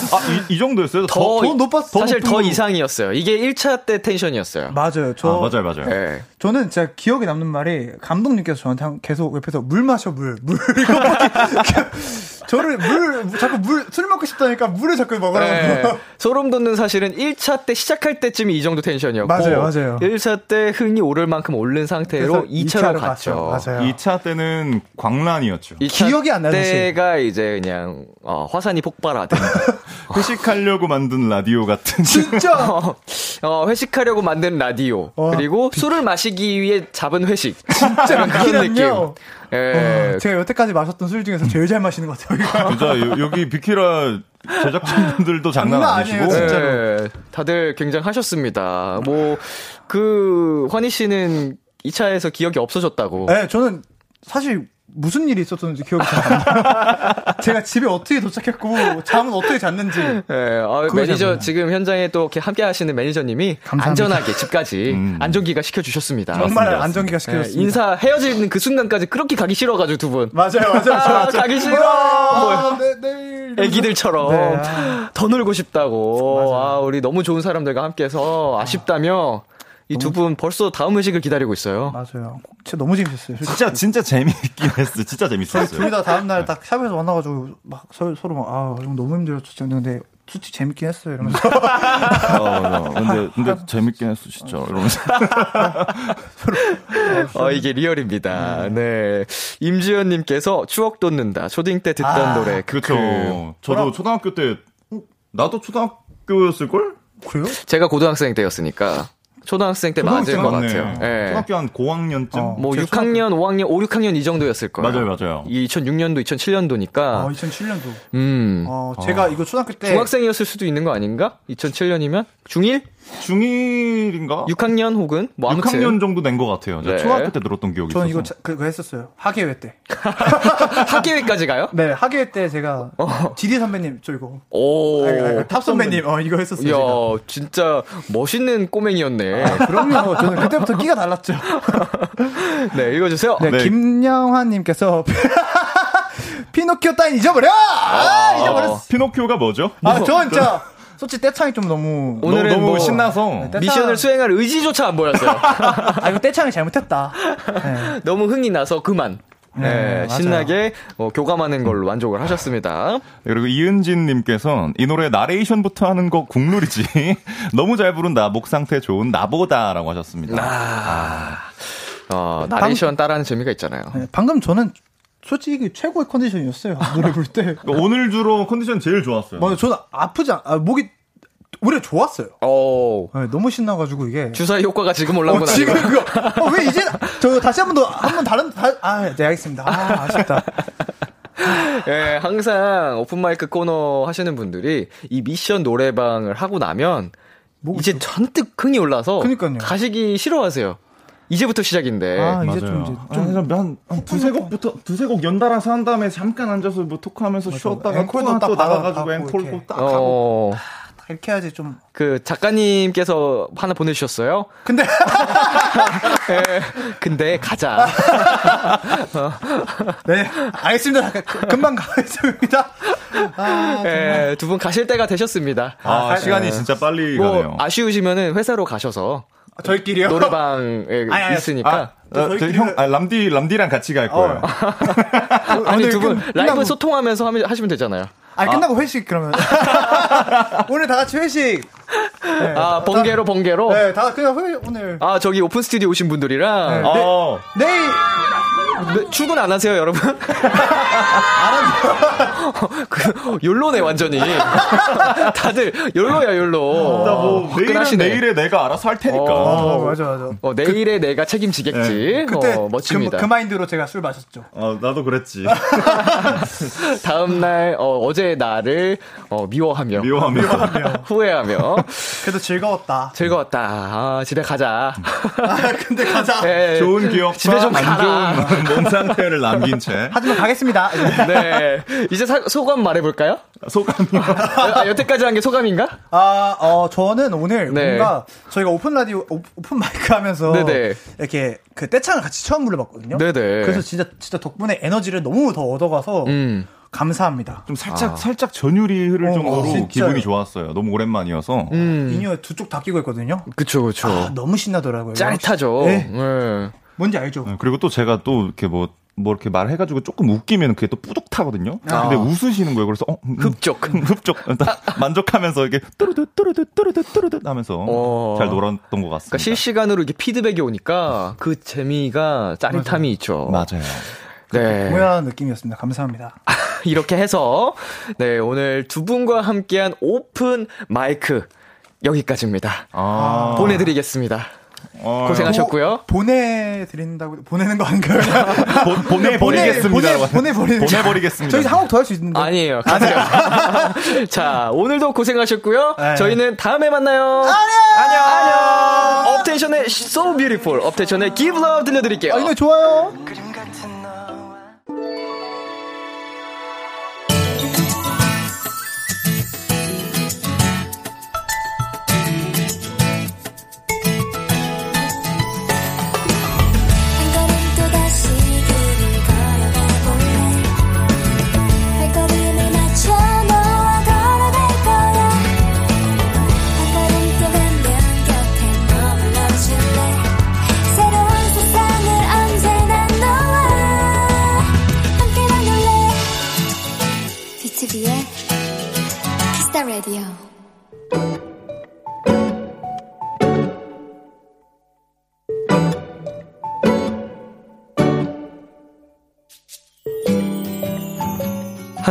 이, 이 정도였어요? 더, 더 높았- 사실 더더 이상이었어요. 이게 1차 때 텐션이었어요. 맞아요. 저 아, 맞아요, 맞아요. 네. 저는 진짜 기억에 남는 말이 감독님께서 저한테 한- 계속 옆에서 물 마셔 물 물. 이거밖에 저를 물 자꾸 물 술 먹고 싶다니까 물을 자꾸 먹으라고. 네. 소름 돋는 사실은 1차 때 시작할 때쯤이 이 정도 텐션이었고 맞아요, 맞아요. 1차 때 흥이 오를 만큼 오른 상태로 그래서 2차로 2차로 갔죠. 갔죠. 맞아요. 2차 때는 광란이었죠. 2차 기억이 안 나요, 사실. 때가 이제 그냥 어, 화산이 폭발하던 회식하려고 만든 라디오 같은. 진짜 어, 회식하려고 만든 라디오 와, 그리고 술을 마시 기 위해 잡은 회식 진짜 그런 느낌. 예. 어, 제가 여태까지 마셨던 술 중에서 제일 잘 마시는 것 같아요. 진짜 여- 여기 비키라 제작진분들도 장난 아니시고. 아니에요, 진짜. 네, 다들 굉장하셨습니다. 뭐 그 환희 씨는 2차에서 기억이 없어졌다고. 네, 저는 사실 무슨 일이 있었는지 기억이 잘 안 나요. 제가 집에 어떻게 도착했고 잠은 어떻게 잤는지. 네, 아, 그거 매니저. 지금 현장에 또 이렇게 함께 하시는 매니저님이 감사합니다. 안전하게 집까지 음. 안전기가 시켜 주셨습니다. 정말 맞습니다. 안정기가 네, 시켜 줬습니다. 인사 헤어지는 그 순간까지 그렇게 가기 싫어 가지고 두 분. 맞아요, 맞아요. 아, 맞아요. 가기 싫어. 아, 네. 애기들처럼 네, 아. 더 놀고 싶다고. 아, 우리 너무 좋은 사람들과 함께해서 아쉽다며 이 두 분 벌써 다음 회식을 기다리고 있어요. 맞아요. 진짜 너무 재밌었어요. 솔직히. 진짜 진짜 재미있긴 했어. 진짜 재밌었어요. 둘이 다 다음 날 딱 샵에서 만나가지고 막 서로, 서로 막, 아, 형 너무 힘들었죠. 근데 솔직히 재밌긴 했어요. 이러면서. 어, 맞아. 근데 근데 재밌긴 했어 진짜. 이러면서. 어, 이게 리얼입니다. 네. 임지연님께서 추억 돋는다. 초딩 때 듣던 아, 노래. 그렇죠. 크크. 저도 초등학교 때 어, 나도 초등학교였을 걸? 그래요? 제가 고등학생 때였으니까. 초등학생 때 맞을 것 같아요. 예. 초등학교 한 고학년쯤. 어. 뭐 제가 6학년, 5학년, 5, 6학년 이 정도였을 거예요. 맞아요, 맞아요. 2006년도, 2007년도니까. 아, 2007년도. 음. 어, 제가 이거 초등학교 때. 중학생이었을 수도 있는 거 아닌가? 2007년이면? 중1? 중1인가? 6학년 혹은 뭐 아무튼 6학년 정도 된 것 같아요. 제가 네. 초등학교 때 들었던 기억이 저는 있어서. 이거 자- 그거 했었어요. 학예회 때. 학예회까지 가요? 네, 학예회 때 제가 지디 선배님 저 이거 오. 아니, 아니, 탑 선배님 어 이거 했었어요. 이야, 제가. 진짜 멋있는 꼬맹이였네. 그럼요. 저는 그때부터 끼가 달랐죠. 네, 읽어 주세요. 네, 네. 김영환 님께서 피노키오 따윈 잊어버려! 아, 잊어버렸어. 피노키오가 뭐죠? 아, 저 진짜 솔직히 떼창이 좀 너무 오늘은 너무, 뭐 신나서. 떼창- 미션을 수행할 의지조차 안 보였어요. 아 이거 떼창이 잘못했다. 네. 너무 흥이 나서 그만. 네, 네. 신나게 어, 교감하는 걸로 만족을 하셨습니다. 그리고 이은진님께서 이 노래 나레이션부터 하는 거 국룰이지. 너무 잘 부른다. 목 상태 좋은 나보다라고 하셨습니다. 아, 어, 나레이션 따라하는 재미가 있잖아요. 네, 방금 저는 솔직히 최고의 컨디션이었어요. 노래 부를 때. 오늘 주로 컨디션 제일 좋았어요. 맞아, 저는 아프지 않, 아, 목이 오히려 좋았어요. 오, 네, 너무 신나가지고 이게. 주사위 효과가 지금 올라온 어, 건 지금 아니고. 그거. 어, 왜 이제 저 다시 한 번 더 한 번 다른 다, 아, 네 알겠습니다. 아, 아쉽다. 예, 항상 오픈마이크 코너 하시는 분들이 이 미션 노래방을 하고 나면 목이 이제 좀- 잔뜩 흥이 올라서 그러니까요. 가시기 싫어하세요. 이제부터 시작인데. 아, 이제 맞아요. 좀 이제 아, 좀 한, 한 두세 곡부터 두세 곡 연달아서 한 다음에 잠깐 앉아서 뭐 토크하면서 쉬었다가 앵콜도 또, 딱 나가가지고 받고 앵콜 이렇게. 또딱 하고 어, 이렇게 해야지 좀. 그 작가님께서 하나 보내주셨어요. 근데 예, 근데 가자. 네 알겠습니다. 그- 금방 가겠습니다. 아, 예, 두분 가실 때가 되셨습니다. 아, 시간이 진짜 빨리 뭐 가네요. 아쉬우시면은 회사로 가셔서 저희끼리요. 노래방에 아니, 아니, 있으니까. 아, 어, 저 형, 아, 람디, 람디랑 같이 갈 거예요. 아니 오늘 두분 끝- 라이브 소통하면서 하면, 하시면 되잖아요. 아 끝나고 회식 그러면 오늘 다 같이 회식. 네. 아 번개로 번개로. 네, 다 그냥 회 오늘 아 저기 오픈 스튜디오 오신 분들이랑 네. 어, 내일 네, 출근 안 하세요 여러분? 그 욜로네 완전히. 다들 욜로야 욜로. 나뭐 내일은. 내일에 내가 알아서 할 테니까. 어. 어, 맞아 맞아. 어, 내일에 내가 책임지겠지. 그때 어, 멋집니다. 그, 그 마인드로 제가 술 마셨죠. 어, 나도 그랬지. 다음 날 어, 제 나를 어, 미워하며 미워하며. 후회하며 그래도 즐거웠다. 즐거웠다. 아, 집에 가자. 아, 근데 가자. 예, 좋은 기억과 집에 좀 가라. 안 좋은 몸 상태를 남긴 채. 하지만 가겠습니다. 네. 이제 사- 소감 말해볼까요? 소감이요. 아, 여태까지 한 게 소감인가? 아, 어, 저는 오늘 네. 뭔가 저희가 오픈 라디오, 오- 오픈 마이크 하면서 네네. 이렇게 그 떼창을 같이 처음 불러봤거든요. 네네. 그래서 진짜, 진짜 덕분에 에너지를 너무 더 얻어가서 음. 감사합니다. 좀 살짝, 살짝 전율이 흐를 어, 정도로 진짜요. 기분이 좋았어요. 너무 오랜만이어서. 음. 인이어 두 쪽 다 끼고 있거든요. 그쵸, 그쵸. 아, 너무 신나더라고요. 짜릿하죠. 네. 네. 뭔지 알죠? 네, 그리고 또 제가 또 이렇게 뭐, 뭐 이렇게 말해가지고 조금 웃기면 그게 또 뿌듯하거든요. 아. 근데 웃으시는 거예요. 그래서 어, 음, 흡족. 흡족. 만족하면서 이게 뚜르드 뚜르드 뚜르드 뚜르드 하면서 어. 잘 놀았던 것 같습니다. 그러니까 실시간으로 이렇게 피드백이 오니까 그 재미가 짜릿함이 있죠. 맞아요. 네. 모양 느낌이었습니다. 감사합니다. 이렇게 해서 네 오늘 두 분과 함께한 오픈 마이크 여기까지입니다. 아. 보내드리겠습니다. 어, 고생하셨고요. 보 내드린다고, 보내는 거 아닌가요? 보, 보내버리겠습니다. 보내, 보내버리는. 보내버리겠습니다. 저희 한곡 더할 수 있는데. 아니에요. 가세요. 자, 오늘도 고생하셨고요. 네. 저희는 다음에 만나요. 안녕. 안녕. 업텐션의 So Beautiful, 업텐션의 Give Love 들려드릴게요. 아, 이 노래 좋아요.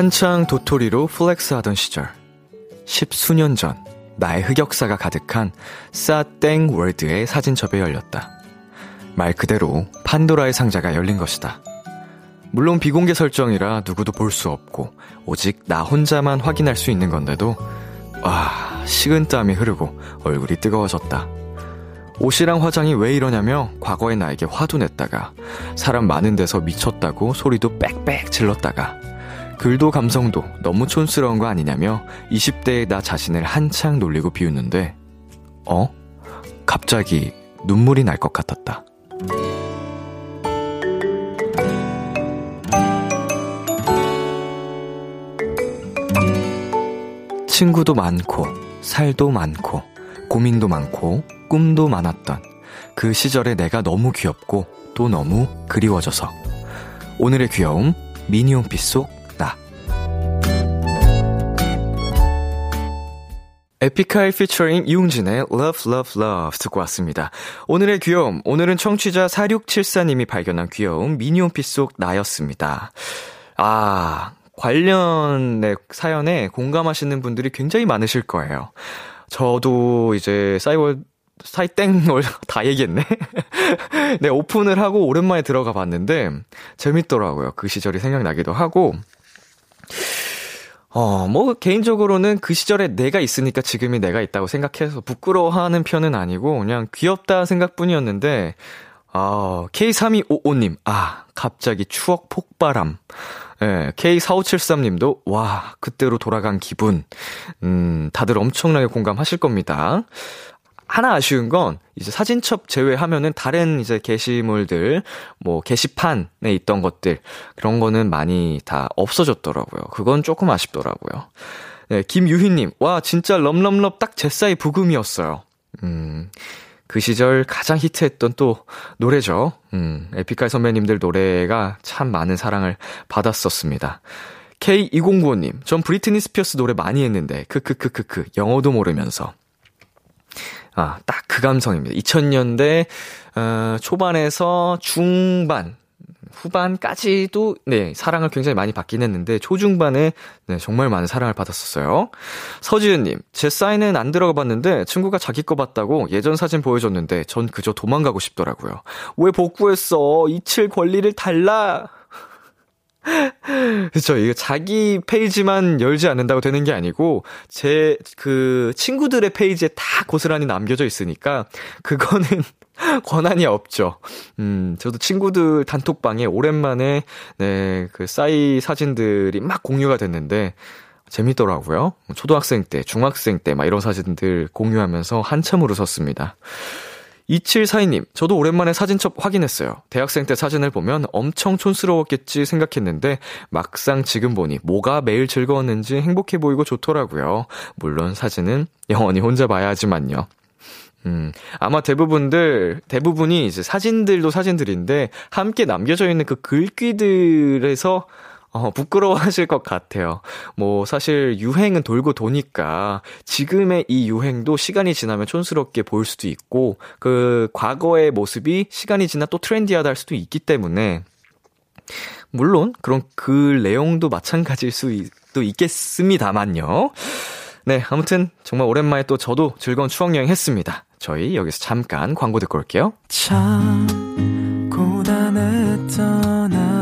한창 도토리로 플렉스 하던 시절. 십수년 전, 나의 흑역사가 가득한 싸땡 월드의 사진첩이 열렸다. 말 그대로 판도라의 상자가 열린 것이다. 물론 비공개 설정이라 누구도 볼 수 없고, 오직 나 혼자만 확인할 수 있는 건데도, 와, 식은땀이 흐르고 얼굴이 뜨거워졌다. 옷이랑 화장이 왜 이러냐며 과거의 나에게 화도 냈다가, 사람 많은 데서 미쳤다고 소리도 빽빽 질렀다가, 글도 감성도 너무 촌스러운 거 아니냐며 20대의 나 자신을 한창 놀리고 비웃는데, 어? 갑자기 눈물이 날 것 같았다. 친구도 많고, 살도 많고, 고민도 많고, 꿈도 많았던 그 시절에 내가 너무 귀엽고 또 너무 그리워져서. 오늘의 귀여움, 미니홈피 속 에픽하이 피처링 이웅진의 Love Love Love 듣고 왔습니다. 오늘의 귀여움, 오늘은 청취자 4674님이 발견한 귀여움 미니홈피 속 나였습니다. 아, 관련의 사연에 공감하시는 분들이 굉장히 많으실 거예요. 저도 이제 싸이월, 사이땡을 다 얘기했네. 네, 오픈을 하고 오랜만에 들어가 봤는데 재밌더라고요. 그 시절이 생각나기도 하고. 어, 뭐, 개인적으로는 그 시절에 내가 있으니까 지금이 내가 있다고 생각해서 부끄러워하는 편은 아니고, 그냥 귀엽다 생각뿐이었는데, 아, K3255님, 아, 갑자기 추억 폭발함. 예, K4573님도, 와, 그때로 돌아간 기분. 음, 다들 엄청나게 공감하실 겁니다. 하나 아쉬운 건 이제 사진첩 제외하면은 다른 이제 게시물들 뭐 게시판에 있던 것들 그런 거는 많이 다 없어졌더라고요. 그건 조금 아쉽더라고요. 네, 김유희님, 와 진짜 럼럼럽 딱 제 사이 부금이었어요. 음. 그 시절 가장 히트했던 또 노래죠. 음, 에픽할 선배님들 노래가 참 많은 사랑을 받았었습니다. K2095님, 전 브리트니 스피어스 노래 많이 했는데, 크크크크크, 영어도 모르면서. 아, 딱 그 감성입니다. 2000년대, 어, 초반에서 중반, 후반까지도, 네, 사랑을 굉장히 많이 받긴 했는데, 초중반에, 네, 정말 많은 사랑을 받았었어요. 서지은님, 제 사인은 안 들어가 봤는데, 친구가 자기 거 봤다고 예전 사진 보여줬는데, 전 그저 도망가고 싶더라고요. 왜 복구했어? 이칠 권리를 달라! 그쵸. 이거 자기 페이지만 열지 않는다고 되는 게 아니고, 제, 그, 친구들의 페이지에 다 고스란히 남겨져 있으니까, 그거는 권한이 없죠. 음, 저도 친구들 단톡방에 오랜만에, 네, 그 싸이 사진들이 막 공유가 됐는데, 재밌더라고요. 초등학생 때, 중학생 때, 막 이런 사진들 공유하면서 한참 울었었습니다. 2742님, 저도 오랜만에 사진첩 확인했어요. 대학생 때 사진을 보면 엄청 촌스러웠겠지 생각했는데, 막상 지금 보니 뭐가 매일 즐거웠는지 행복해 보이고 좋더라고요. 물론 사진은 영원히 혼자 봐야 하지만요. 음, 아마 대부분들, 대부분이 이제 사진들도 사진들인데, 함께 남겨져 있는 그 글귀들에서 어, 부끄러워하실 것 같아요. 뭐, 사실 유행은 돌고 도니까 지금의 이 유행도 시간이 지나면 촌스럽게 보일 수도 있고, 그 과거의 모습이 시간이 지나 또 트렌디하다 할 수도 있기 때문에, 물론 그런 글 내용도 마찬가지일 수도 있겠습니다만요. 네, 아무튼 정말 오랜만에 또 저도 즐거운 추억 여행 했습니다. 저희 여기서 잠깐 광고 듣고 올게요. 참 고단했던 하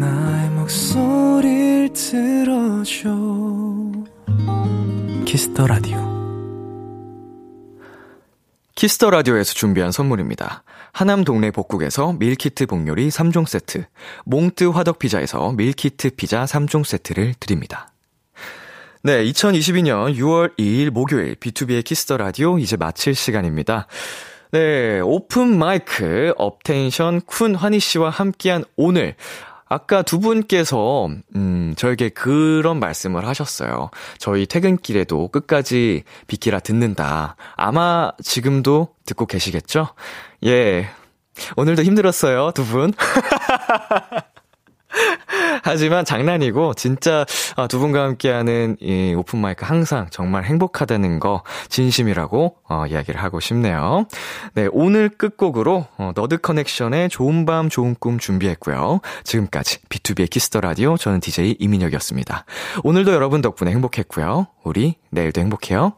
나의 목소리를 들어줘 키스터 라디오 키스 더 라디오에서 준비한 선물입니다. 하남 동네 복국에서 밀키트 복요리 3종 세트, 몽뜨 화덕 피자에서 밀키트 피자 3종 세트를 드립니다. 네, 2022년 6월 2일 목요일 비투비의 키스 더 라디오 이제 마칠 시간입니다. 네, 오픈 마이크 업텐션 쿤 환희 씨와 함께한 오늘 아까 두 분께서 음 저에게 그런 말씀을 하셨어요. 저희 퇴근길에도 끝까지 비키라 듣는다. 아마 지금도 듣고 계시겠죠? 예. 오늘도 힘들었어요, 두 분. 하지만 장난이고 진짜 아, 두 분과 함께하는 이 오픈 마이크 항상 정말 행복하다는 거 진심이라고 어, 이야기를 하고 싶네요. 네 오늘 끝곡으로 어, Nerd Connection의 좋은 밤 좋은 꿈 준비했고요. 지금까지 B2B의 키스터 라디오 저는 DJ 이민혁이었습니다. 오늘도 여러분 덕분에 행복했고요. 우리 내일도 행복해요.